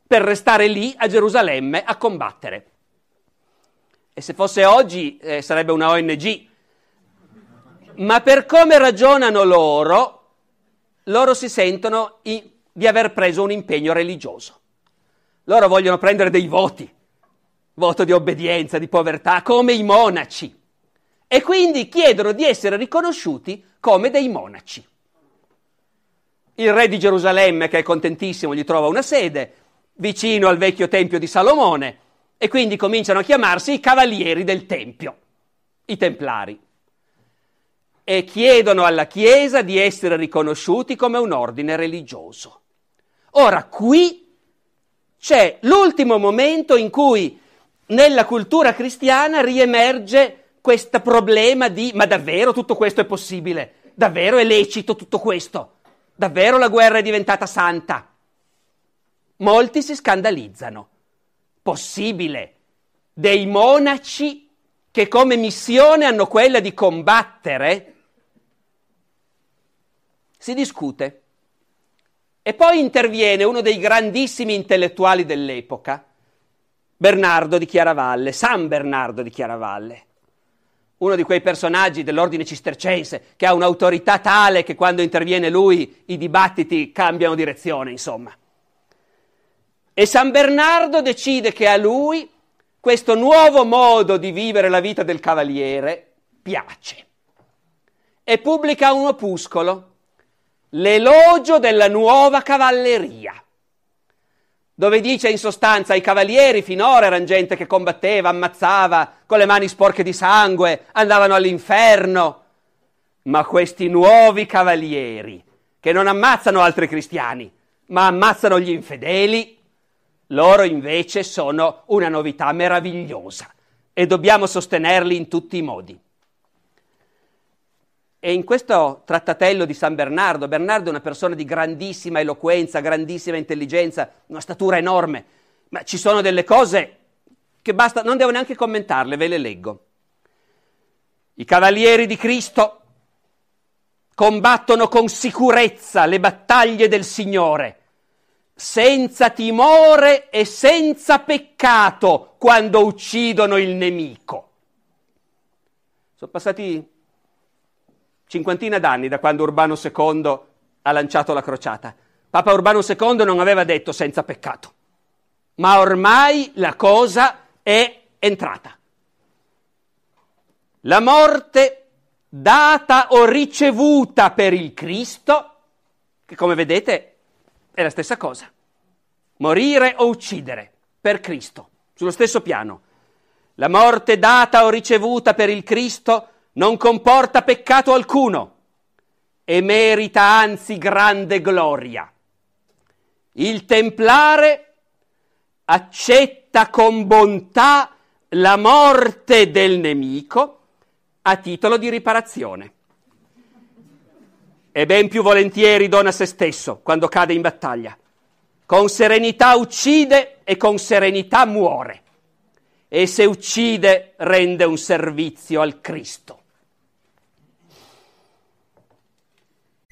per restare lì a Gerusalemme a combattere. E se fosse oggi eh, sarebbe una ONG. Ma per come ragionano loro, loro si sentono in, di aver preso un impegno religioso. Loro vogliono prendere dei voti, voto di obbedienza, di povertà, come i monaci. E quindi chiedono di essere riconosciuti come dei monaci. Il re di Gerusalemme, che è contentissimo, gli trova una sede vicino al vecchio tempio di Salomone e quindi cominciano a chiamarsi i cavalieri del tempio, i templari, e chiedono alla Chiesa di essere riconosciuti come un ordine religioso. Ora, qui c'è l'ultimo momento in cui nella cultura cristiana riemerge questo problema di ma davvero tutto questo è possibile? Davvero è lecito tutto questo? Davvero la guerra è diventata santa? Molti si scandalizzano. Possibile? Dei monaci che come missione hanno quella di combattere? Si discute. E poi interviene uno dei grandissimi intellettuali dell'epoca, Bernardo di Chiaravalle, San Bernardo di Chiaravalle uno di quei personaggi dell'ordine cistercense che ha un'autorità tale che quando interviene lui i dibattiti cambiano direzione, insomma. E San Bernardo decide che a lui questo nuovo modo di vivere la vita del cavaliere piace e pubblica un opuscolo, l'elogio della nuova cavalleria dove dice in sostanza i cavalieri finora erano gente che combatteva, ammazzava con le mani sporche di sangue, andavano all'inferno, ma questi nuovi cavalieri che non ammazzano altri cristiani, ma ammazzano gli infedeli, loro invece sono una novità meravigliosa e dobbiamo sostenerli in tutti i modi. E in questo trattatello di San Bernardo, Bernardo è una persona di grandissima eloquenza, grandissima intelligenza, una statura enorme, ma ci sono delle cose che basta, non devo neanche commentarle, ve le leggo. I cavalieri di Cristo combattono con sicurezza le battaglie del Signore, senza timore e senza peccato quando uccidono il nemico. Sono passati cinquantina d'anni da quando Urbano II ha lanciato la crociata. Papa Urbano II non aveva detto senza peccato, ma ormai la cosa è entrata. La morte data o ricevuta per il Cristo, che come vedete è la stessa cosa. Morire o uccidere per Cristo, sullo stesso piano. La morte data o ricevuta per il Cristo non comporta peccato alcuno e merita anzi grande gloria. Il templare accetta con bontà la morte del nemico a titolo di riparazione. e ben più volentieri dona se stesso quando cade in battaglia. Con serenità uccide e con serenità muore. E se uccide rende un servizio al Cristo.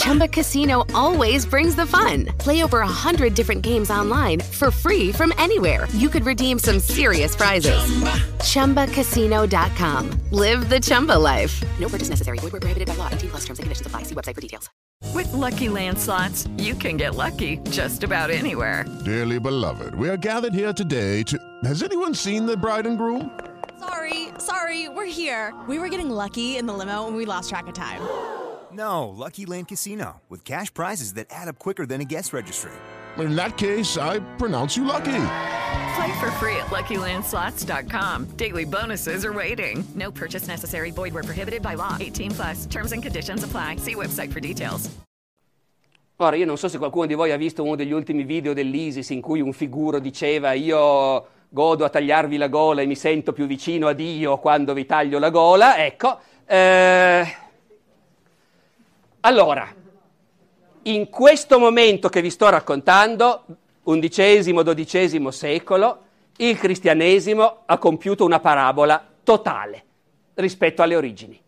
Chumba Casino always brings the fun. Play over a hundred different games online for free from anywhere. You could redeem some serious prizes. Chumba. ChumbaCasino.com. Live the Chumba life. No purchase necessary. Void where prohibited by law. 18 plus terms and conditions apply. See website for details. With Lucky Land slots, you can get lucky just about anywhere. Dearly beloved, we are gathered here today to. Has anyone seen the bride and groom? Sorry, sorry, we're here. We were getting lucky in the limo and we lost track of time. No, Lucky Land Casino, with cash prizes that add up quicker than a guest registry. In that case, I pronounce you lucky. Play for free at LuckyLandSlots.com. Daily bonuses are waiting. No purchase necessary. Void where prohibited by law. 18 plus. Terms and conditions apply. See website for details. Ora, io non so se qualcuno di voi ha visto uno degli ultimi video dell'ISIS in cui un figuro diceva io godo a tagliarvi la gola e mi sento più vicino a Dio quando vi taglio la gola. Ecco. Eh... Allora, in questo momento che vi sto raccontando, XI-XII secolo, il cristianesimo ha compiuto una parabola totale rispetto alle origini.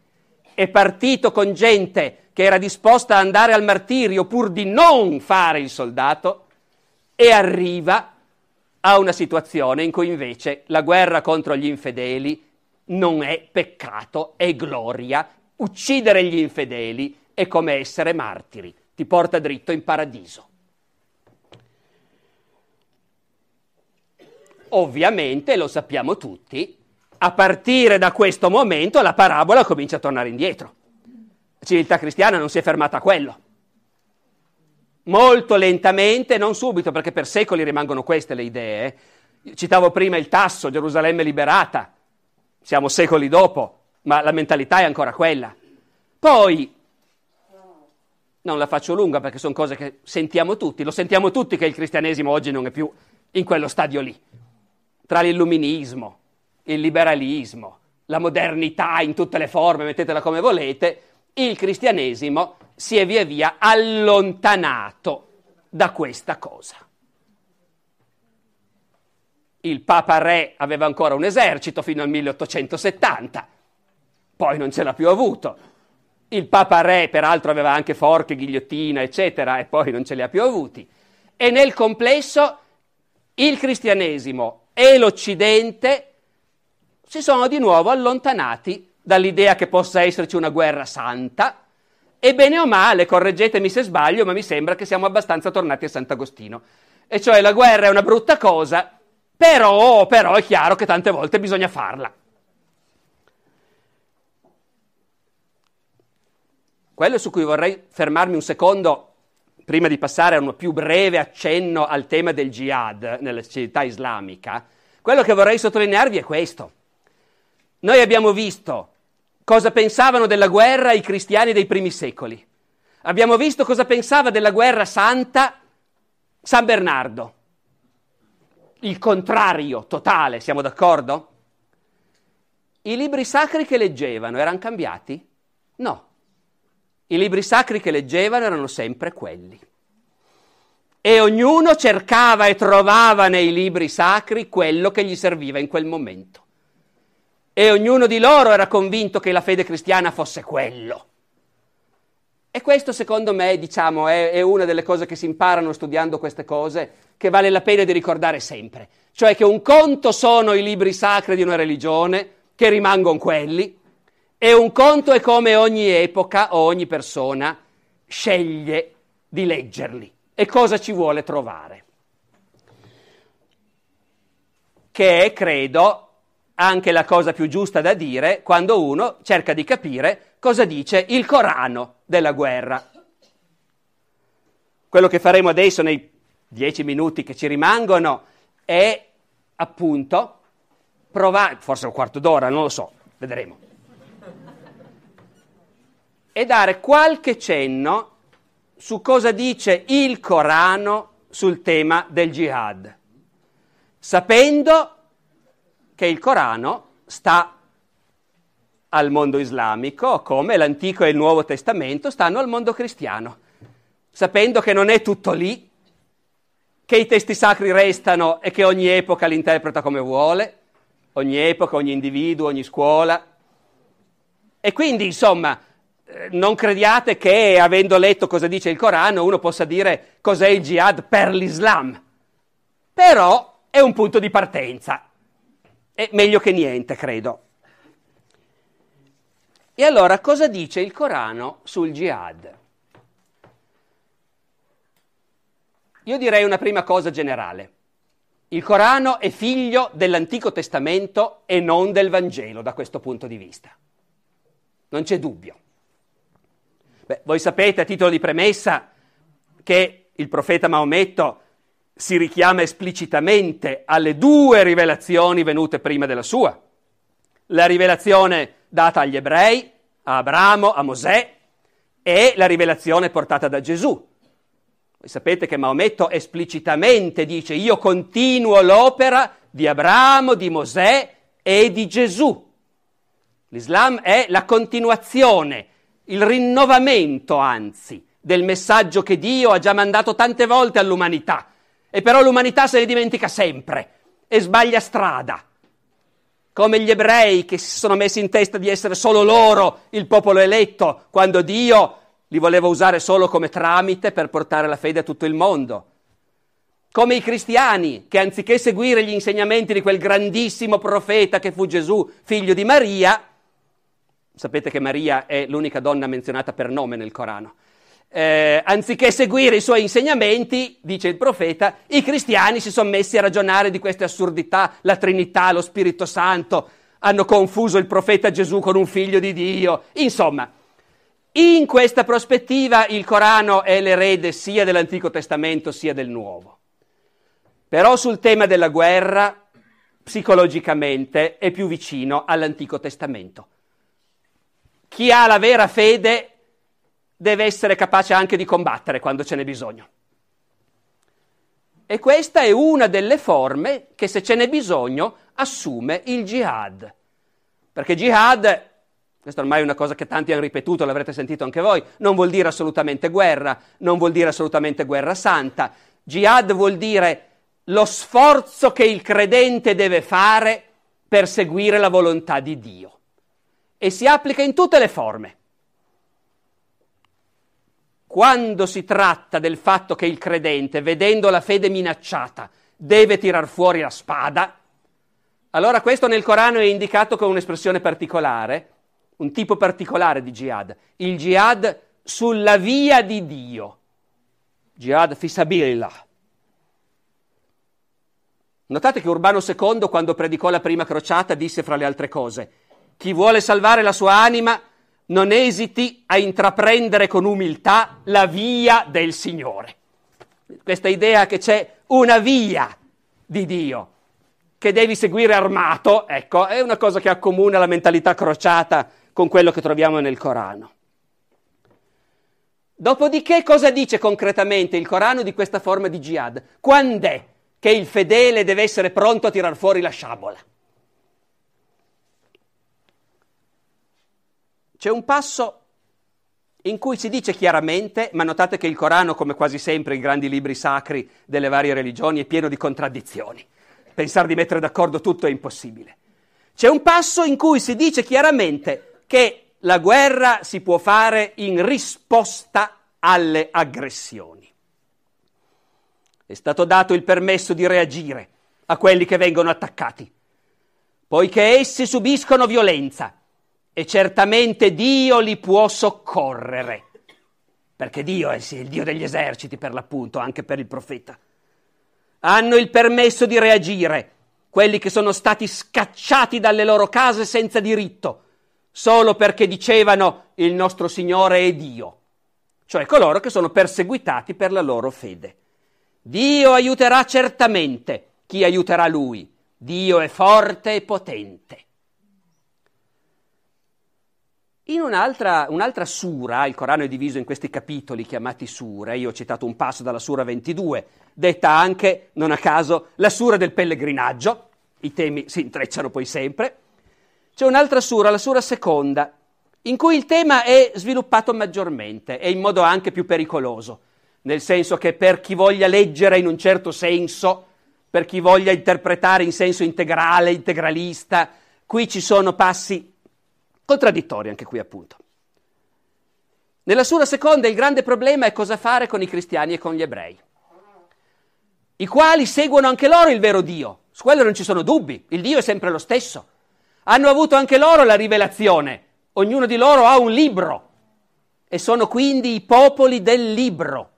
È partito con gente che era disposta ad andare al martirio pur di non fare il soldato e arriva a una situazione in cui invece la guerra contro gli infedeli non è peccato, è gloria. Uccidere gli infedeli è come essere martiri, ti porta dritto in paradiso. Ovviamente, lo sappiamo tutti, a partire da questo momento la parabola comincia a tornare indietro. La civiltà cristiana non si è fermata a quello. Molto lentamente, non subito, perché per secoli rimangono queste le idee. Citavo prima il tasso, Gerusalemme liberata, siamo secoli dopo, ma la mentalità è ancora quella. Poi, non la faccio lunga perché sono cose che sentiamo tutti, lo sentiamo tutti che il cristianesimo oggi non è più in quello stadio lì. Tra l'illuminismo, il liberalismo, la modernità in tutte le forme, mettetela come volete, il cristianesimo si è via via allontanato da questa cosa. Il Papa Re aveva ancora un esercito fino al 1870, poi non ce l'ha più avuto. Il Papa Re, peraltro, aveva anche forche, ghigliottina, eccetera, e poi non ce li ha più avuti. E nel complesso il cristianesimo e l'Occidente si sono di nuovo allontanati dall'idea che possa esserci una guerra santa e bene o male, correggetemi se sbaglio, ma mi sembra che siamo abbastanza tornati a Sant'Agostino. E cioè la guerra è una brutta cosa, però, però è chiaro che tante volte bisogna farla. Quello su cui vorrei fermarmi un secondo prima di passare a un più breve accenno al tema del jihad nella civiltà islamica, quello che vorrei sottolinearvi è questo. Noi abbiamo visto cosa pensavano della guerra i cristiani dei primi secoli. Abbiamo visto cosa pensava della guerra santa San Bernardo. Il contrario totale, siamo d'accordo? I libri sacri che leggevano erano cambiati? No. I libri sacri che leggevano erano sempre quelli. E ognuno cercava e trovava nei libri sacri quello che gli serviva in quel momento. E ognuno di loro era convinto che la fede cristiana fosse quello. E questo secondo me, diciamo, è, è, una delle cose che si imparano studiando queste cose, che vale la pena di ricordare sempre. Cioè che un conto sono i libri sacri di una religione, che rimangono quelli, e un conto è come ogni epoca o ogni persona sceglie di leggerli e cosa ci vuole trovare. Che è, credo, anche la cosa più giusta da dire quando uno cerca di capire cosa dice il Corano della guerra. Quello che faremo adesso nei dieci minuti che ci rimangono è appunto provare, forse un quarto d'ora, non lo so, vedremo e dare qualche cenno su cosa dice il Corano sul tema del jihad, sapendo che il Corano sta al mondo islamico come l'Antico e il Nuovo Testamento stanno al mondo cristiano, sapendo che non è tutto lì, che i testi sacri restano e che ogni epoca li interpreta come vuole, ogni epoca, ogni individuo, ogni scuola. E quindi, insomma, non crediate che avendo letto cosa dice il Corano uno possa dire cos'è il jihad per l'Islam. Però è un punto di partenza. È meglio che niente, credo. E allora cosa dice il Corano sul jihad? Io direi una prima cosa generale. Il Corano è figlio dell'Antico Testamento e non del Vangelo da questo punto di vista. Non c'è dubbio. Beh, voi sapete a titolo di premessa che il profeta Maometto si richiama esplicitamente alle due rivelazioni venute prima della sua. La rivelazione data agli ebrei, a Abramo, a Mosè, e la rivelazione portata da Gesù. Voi sapete che Maometto esplicitamente dice io continuo l'opera di Abramo, di Mosè e di Gesù. L'Islam è la continuazione, il rinnovamento anzi del messaggio che Dio ha già mandato tante volte all'umanità. E però l'umanità se ne dimentica sempre e sbaglia strada come gli ebrei che si sono messi in testa di essere solo loro il popolo eletto, quando Dio li voleva usare solo come tramite per portare la fede a tutto il mondo. Come i cristiani che anziché seguire gli insegnamenti di quel grandissimo profeta che fu Gesù, figlio di Maria, sapete che Maria è l'unica donna menzionata per nome nel Corano, eh, anziché seguire i suoi insegnamenti, dice il profeta, i cristiani si sono messi a ragionare di queste assurdità, la Trinità, lo Spirito Santo, hanno confuso il profeta Gesù con un figlio di Dio. Insomma, in questa prospettiva il Corano è l'erede sia dell'Antico Testamento sia del Nuovo. Però sul tema della guerra, psicologicamente, è più vicino all'Antico Testamento. Chi ha la vera fede deve essere capace anche di combattere quando ce n'è bisogno. E questa è una delle forme che se ce n'è bisogno assume il jihad. Perché jihad, questa ormai è una cosa che tanti hanno ripetuto, l'avrete sentito anche voi, non vuol dire assolutamente guerra, non vuol dire assolutamente guerra santa. Jihad vuol dire lo sforzo che il credente deve fare per seguire la volontà di Dio. E si applica in tutte le forme quando si tratta del fatto che il credente, vedendo la fede minacciata, deve tirar fuori la spada, allora questo nel Corano è indicato con un'espressione particolare, un tipo particolare di jihad, il jihad sulla via di Dio, jihad fisabilillah. Notate che Urbano II, quando predicò la prima crociata, disse fra le altre cose, chi vuole salvare la sua anima non esiti a intraprendere con umiltà la via del Signore. Questa idea che c'è una via di Dio che devi seguire armato, ecco, è una cosa che accomuna la mentalità crociata con quello che troviamo nel Corano. Dopodiché cosa dice concretamente il Corano di questa forma di jihad? Quando è che il fedele deve essere pronto a tirar fuori la sciabola? C'è un passo in cui si dice chiaramente, ma notate che il Corano, come quasi sempre i grandi libri sacri delle varie religioni, è pieno di contraddizioni. Pensare di mettere d'accordo tutto è impossibile. C'è un passo in cui si dice chiaramente che la guerra si può fare in risposta alle aggressioni. È stato dato il permesso di reagire a quelli che vengono attaccati, poiché essi subiscono violenza e certamente Dio li può soccorrere, perché Dio è il Dio degli eserciti per l'appunto, anche per il profeta. Hanno il permesso di reagire, quelli che sono stati scacciati dalle loro case senza diritto, solo perché dicevano il nostro Signore è Dio, cioè coloro che sono perseguitati per la loro fede. Dio aiuterà certamente chi aiuterà Lui. Dio è forte e potente. In un'altra, un'altra, sura, il Corano è diviso in questi capitoli chiamati sure, io ho citato un passo dalla sura 22, detta anche, non a caso, la sura del pellegrinaggio, i temi si intrecciano poi sempre. C'è un'altra sura, la sura seconda, in cui il tema è sviluppato maggiormente e in modo anche più pericoloso, nel senso che per chi voglia leggere in un certo senso, per chi voglia interpretare in senso integrale, integralista, qui ci sono passi Contraddittorio anche qui appunto. Nella sura seconda il grande problema è cosa fare con i cristiani e con gli ebrei, i quali seguono anche loro il vero Dio, su quello non ci sono dubbi, il Dio è sempre lo stesso. Hanno avuto anche loro la rivelazione, ognuno di loro ha un libro e sono quindi i popoli del libro.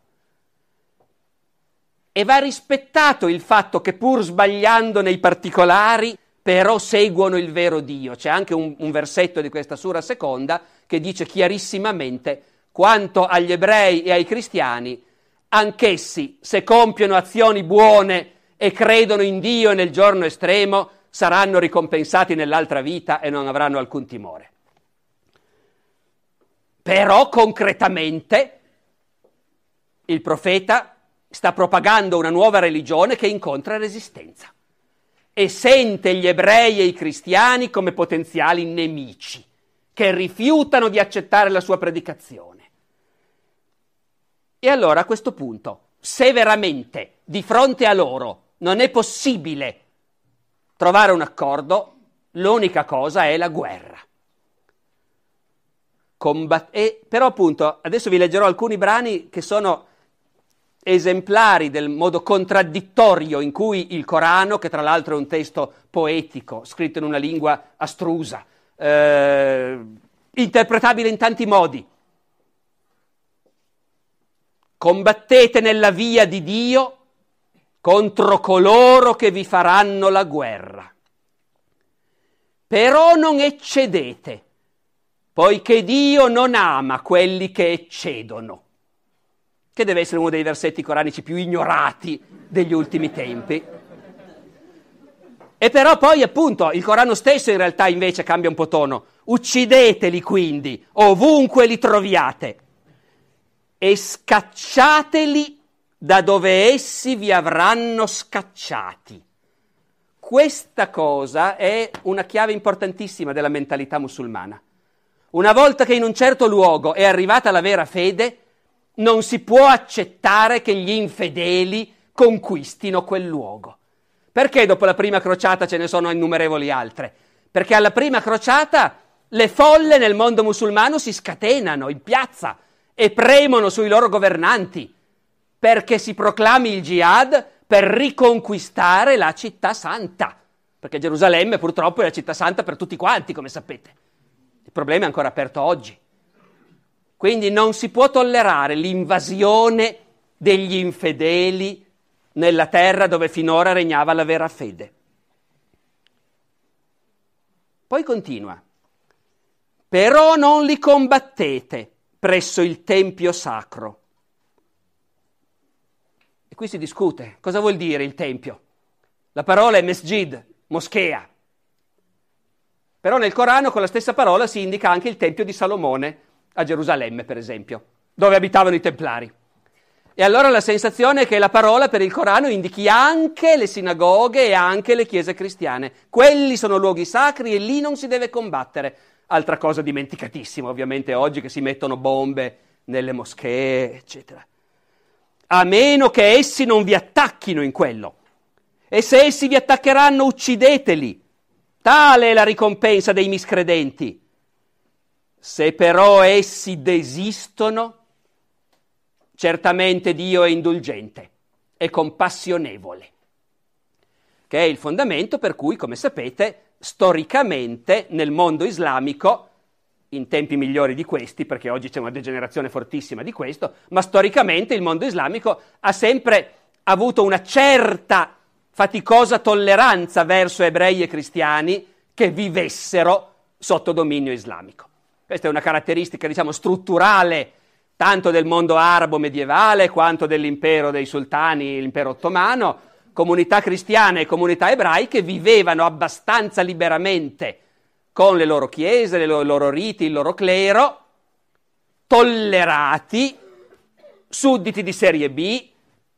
E va rispettato il fatto che pur sbagliando nei particolari, però seguono il vero Dio. C'è anche un, un versetto di questa sura seconda che dice chiarissimamente quanto agli ebrei e ai cristiani, anch'essi, se compiono azioni buone e credono in Dio nel giorno estremo, saranno ricompensati nell'altra vita e non avranno alcun timore. Però concretamente il profeta sta propagando una nuova religione che incontra resistenza e sente gli ebrei e i cristiani come potenziali nemici che rifiutano di accettare la sua predicazione. E allora a questo punto, se veramente di fronte a loro non è possibile trovare un accordo, l'unica cosa è la guerra. Combat- e, però appunto, adesso vi leggerò alcuni brani che sono esemplari del modo contraddittorio in cui il Corano, che tra l'altro è un testo poetico, scritto in una lingua astrusa, eh, interpretabile in tanti modi. Combattete nella via di Dio contro coloro che vi faranno la guerra. Però non eccedete, poiché Dio non ama quelli che eccedono che deve essere uno dei versetti coranici più ignorati degli ultimi tempi. E però poi appunto il Corano stesso in realtà invece cambia un po' tono. Uccideteli quindi, ovunque li troviate, e scacciateli da dove essi vi avranno scacciati. Questa cosa è una chiave importantissima della mentalità musulmana. Una volta che in un certo luogo è arrivata la vera fede, non si può accettare che gli infedeli conquistino quel luogo. Perché dopo la prima crociata ce ne sono innumerevoli altre? Perché alla prima crociata le folle nel mondo musulmano si scatenano in piazza e premono sui loro governanti perché si proclami il jihad per riconquistare la città santa. Perché Gerusalemme purtroppo è la città santa per tutti quanti, come sapete. Il problema è ancora aperto oggi. Quindi non si può tollerare l'invasione degli infedeli nella terra dove finora regnava la vera fede. Poi continua. Però non li combattete presso il Tempio sacro. E qui si discute. Cosa vuol dire il Tempio? La parola è mesjid, moschea. Però nel Corano con la stessa parola si indica anche il Tempio di Salomone, a Gerusalemme, per esempio, dove abitavano i Templari. E allora la sensazione è che la parola per il Corano indichi anche le sinagoghe e anche le chiese cristiane. Quelli sono luoghi sacri e lì non si deve combattere. Altra cosa dimenticatissima, ovviamente, oggi che si mettono bombe nelle moschee, eccetera. A meno che essi non vi attacchino in quello. E se essi vi attaccheranno, uccideteli. Tale è la ricompensa dei miscredenti. Se però essi desistono, certamente Dio è indulgente e compassionevole, che è il fondamento per cui, come sapete, storicamente nel mondo islamico, in tempi migliori di questi, perché oggi c'è una degenerazione fortissima di questo, ma storicamente il mondo islamico ha sempre avuto una certa faticosa tolleranza verso ebrei e cristiani che vivessero sotto dominio islamico. Questa è una caratteristica, diciamo, strutturale tanto del mondo arabo medievale quanto dell'impero dei sultani, l'impero ottomano. Comunità cristiane e comunità ebraiche vivevano abbastanza liberamente con le loro chiese, i loro riti, il loro clero, tollerati, sudditi di serie B,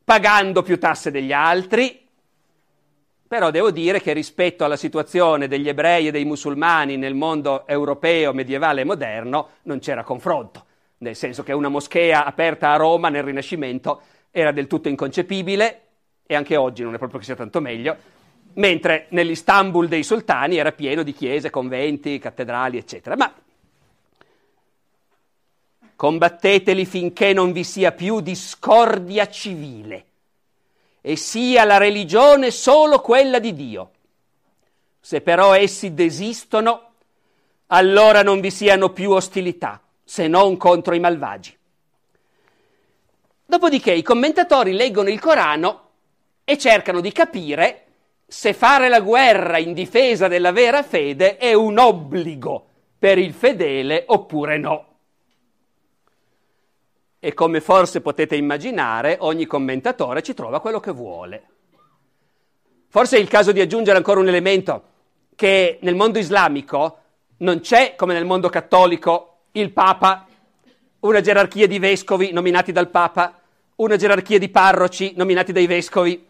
pagando più tasse degli altri. Però devo dire che rispetto alla situazione degli ebrei e dei musulmani nel mondo europeo, medievale e moderno, non c'era confronto, nel senso che una moschea aperta a Roma nel Rinascimento era del tutto inconcepibile, e anche oggi non è proprio che sia tanto meglio, mentre nell'Istanbul dei sultani era pieno di chiese, conventi, cattedrali, eccetera. Ma combatteteli finché non vi sia più discordia civile e sia la religione solo quella di Dio. Se però essi desistono, allora non vi siano più ostilità, se non contro i malvagi. Dopodiché i commentatori leggono il Corano e cercano di capire se fare la guerra in difesa della vera fede è un obbligo per il fedele oppure no. E come forse potete immaginare, ogni commentatore ci trova quello che vuole. Forse è il caso di aggiungere ancora un elemento, che nel mondo islamico non c'è, come nel mondo cattolico, il Papa, una gerarchia di vescovi nominati dal Papa, una gerarchia di parroci nominati dai vescovi,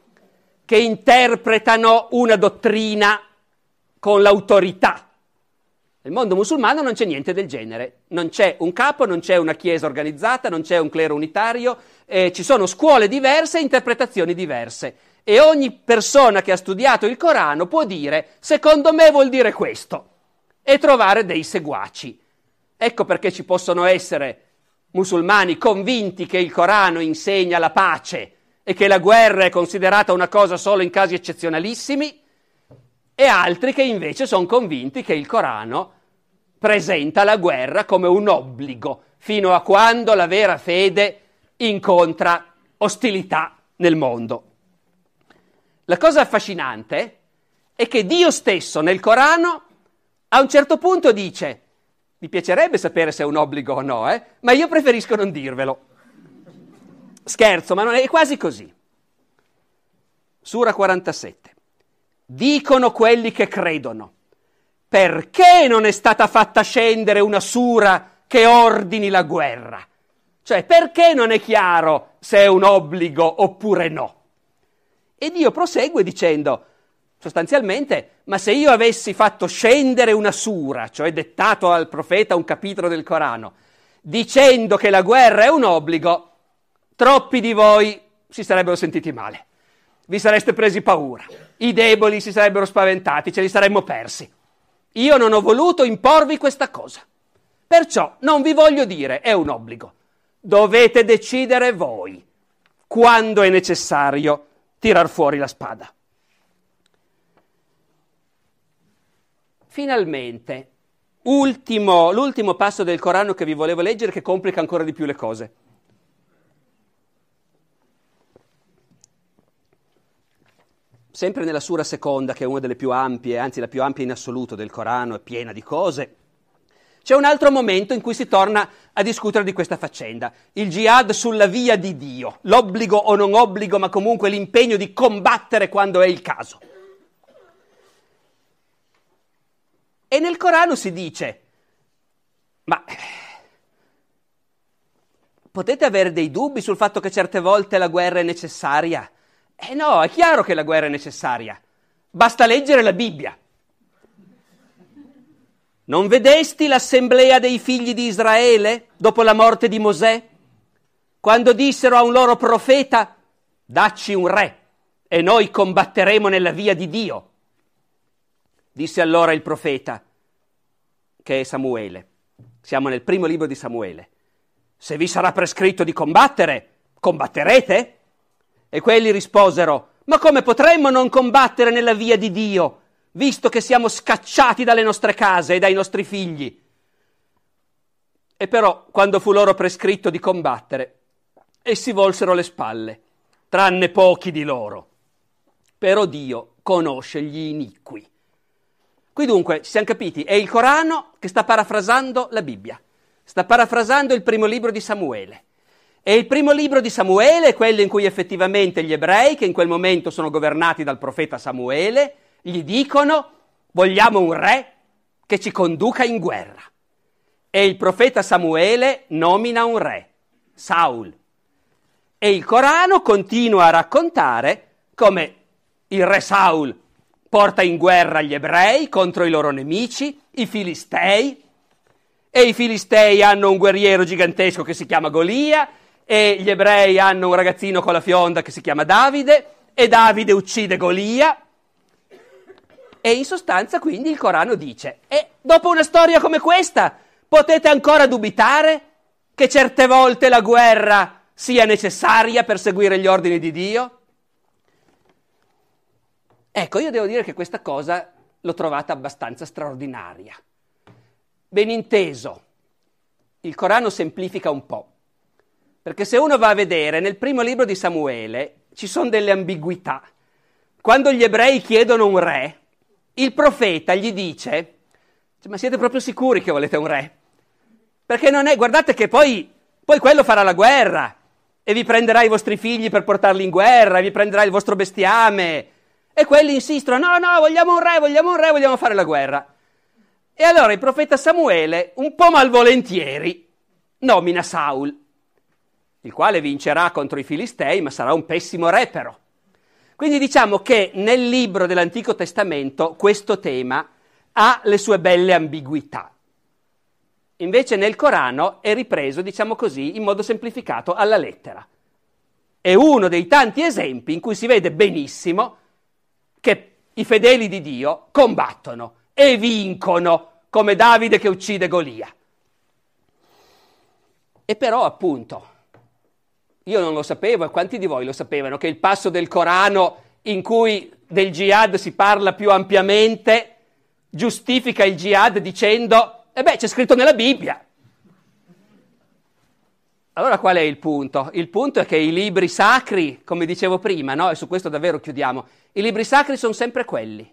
che interpretano una dottrina con l'autorità. Nel mondo musulmano non c'è niente del genere, non c'è un capo, non c'è una chiesa organizzata, non c'è un clero unitario, eh, ci sono scuole diverse e interpretazioni diverse. E ogni persona che ha studiato il Corano può dire, secondo me vuol dire questo, e trovare dei seguaci. Ecco perché ci possono essere musulmani convinti che il Corano insegna la pace e che la guerra è considerata una cosa solo in casi eccezionalissimi, e altri che invece sono convinti che il Corano presenta la guerra come un obbligo, fino a quando la vera fede incontra ostilità nel mondo. La cosa affascinante è che Dio stesso nel Corano a un certo punto dice, mi piacerebbe sapere se è un obbligo o no, eh? ma io preferisco non dirvelo. Scherzo, ma non è, è quasi così. Sura 47. Dicono quelli che credono perché non è stata fatta scendere una sura che ordini la guerra? Cioè, perché non è chiaro se è un obbligo oppure no? E Dio prosegue dicendo, sostanzialmente, ma se io avessi fatto scendere una sura, cioè dettato al profeta un capitolo del Corano, dicendo che la guerra è un obbligo, troppi di voi si sarebbero sentiti male, vi sareste presi paura, i deboli si sarebbero spaventati, ce li saremmo persi. Io non ho voluto imporvi questa cosa. Perciò non vi voglio dire, è un obbligo. Dovete decidere voi quando è necessario tirar fuori la spada. Finalmente, ultimo, l'ultimo passo del Corano che vi volevo leggere che complica ancora di più le cose. Sempre nella sura seconda, che è una delle più ampie, anzi la più ampia in assoluto del Corano, è piena di cose, c'è un altro momento in cui si torna a discutere di questa faccenda, il jihad sulla via di Dio, l'obbligo o non obbligo, ma comunque l'impegno di combattere quando è il caso. E nel Corano si dice, ma potete avere dei dubbi sul fatto che certe volte la guerra è necessaria? Eh no, è chiaro che la guerra è necessaria. Basta leggere la Bibbia. Non vedesti l'assemblea dei figli di Israele dopo la morte di Mosè? Quando dissero a un loro profeta, dacci un re e noi combatteremo nella via di Dio. Disse allora il profeta, che è Samuele. Siamo nel primo libro di Samuele. Se vi sarà prescritto di combattere, combatterete? E quelli risposero, ma come potremmo non combattere nella via di Dio, visto che siamo scacciati dalle nostre case e dai nostri figli? E però, quando fu loro prescritto di combattere, essi volsero le spalle, tranne pochi di loro. Però Dio conosce gli iniqui. Qui dunque ci siamo capiti, è il Corano che sta parafrasando la Bibbia, sta parafrasando il primo libro di Samuele. E il primo libro di Samuele è quello in cui effettivamente gli ebrei, che in quel momento sono governati dal profeta Samuele, gli dicono vogliamo un re che ci conduca in guerra. E il profeta Samuele nomina un re, Saul. E il Corano continua a raccontare come il re Saul porta in guerra gli ebrei contro i loro nemici, i filistei, e i filistei hanno un guerriero gigantesco che si chiama Golia, e gli ebrei hanno un ragazzino con la fionda che si chiama Davide, e Davide uccide Golia. E in sostanza quindi il Corano dice, e dopo una storia come questa potete ancora dubitare che certe volte la guerra sia necessaria per seguire gli ordini di Dio? Ecco, io devo dire che questa cosa l'ho trovata abbastanza straordinaria. Ben inteso, il Corano semplifica un po', perché se uno va a vedere nel primo libro di Samuele ci sono delle ambiguità. Quando gli ebrei chiedono un re, il profeta gli dice, ma siete proprio sicuri che volete un re? Perché non è, guardate che poi, poi quello farà la guerra e vi prenderà i vostri figli per portarli in guerra, e vi prenderà il vostro bestiame, e quelli insistono, no, no, vogliamo un re, vogliamo un re, vogliamo fare la guerra. E allora il profeta Samuele, un po' malvolentieri, nomina Saul, il quale vincerà contro i Filistei, ma sarà un pessimo re però. Quindi diciamo che nel libro dell'Antico Testamento questo tema ha le sue belle ambiguità. Invece nel Corano è ripreso, diciamo così, in modo semplificato alla lettera. È uno dei tanti esempi in cui si vede benissimo che i fedeli di Dio combattono e vincono, come Davide che uccide Golia. E però, appunto, io non lo sapevo e quanti di voi lo sapevano che il passo del Corano in cui del jihad si parla più ampiamente giustifica il jihad dicendo, e eh beh, c'è scritto nella Bibbia. Allora qual è il punto? Il punto è che i libri sacri, come dicevo prima, no? e su questo davvero chiudiamo, i libri sacri sono sempre quelli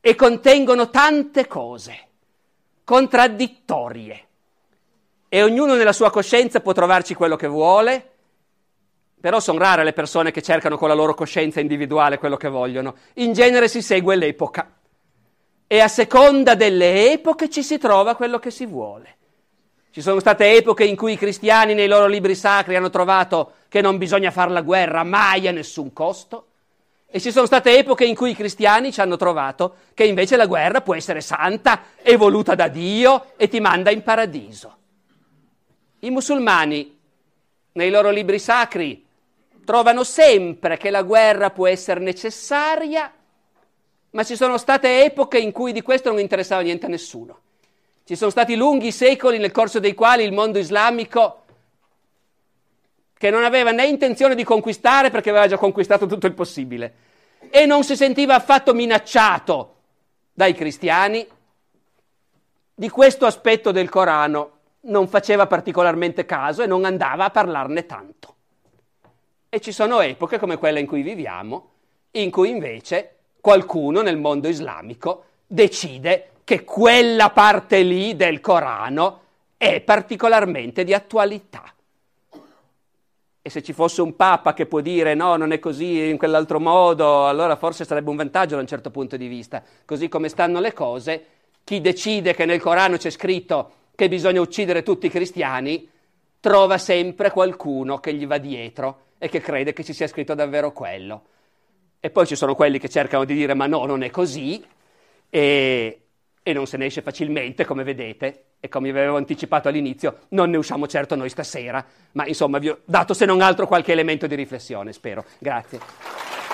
e contengono tante cose contraddittorie e ognuno nella sua coscienza può trovarci quello che vuole, però sono rare le persone che cercano con la loro coscienza individuale quello che vogliono. In genere si segue l'epoca e a seconda delle epoche ci si trova quello che si vuole. Ci sono state epoche in cui i cristiani nei loro libri sacri hanno trovato che non bisogna fare la guerra mai a nessun costo. E ci sono state epoche in cui i cristiani ci hanno trovato che invece la guerra può essere santa e voluta da Dio e ti manda in paradiso. I musulmani nei loro libri sacri trovano sempre che la guerra può essere necessaria, ma ci sono state epoche in cui di questo non interessava niente a nessuno. Ci sono stati lunghi secoli nel corso dei quali il mondo islamico, che non aveva né intenzione di conquistare perché aveva già conquistato tutto il possibile, e non si sentiva affatto minacciato dai cristiani, di questo aspetto del Corano non faceva particolarmente caso e non andava a parlarne tanto. E ci sono epoche come quella in cui viviamo, in cui invece qualcuno nel mondo islamico decide che quella parte lì del Corano è particolarmente di attualità. E se ci fosse un papa che può dire no, non è così in quell'altro modo, allora forse sarebbe un vantaggio da un certo punto di vista. Così come stanno le cose, chi decide che nel Corano c'è scritto che bisogna uccidere tutti i cristiani, trova sempre qualcuno che gli va dietro e che crede che ci sia scritto davvero quello. E poi ci sono quelli che cercano di dire ma no, non è così, e, e non se ne esce facilmente, come vedete, e come vi avevo anticipato all'inizio, non ne usciamo certo noi stasera, ma insomma vi ho dato se non altro qualche elemento di riflessione, spero. Grazie.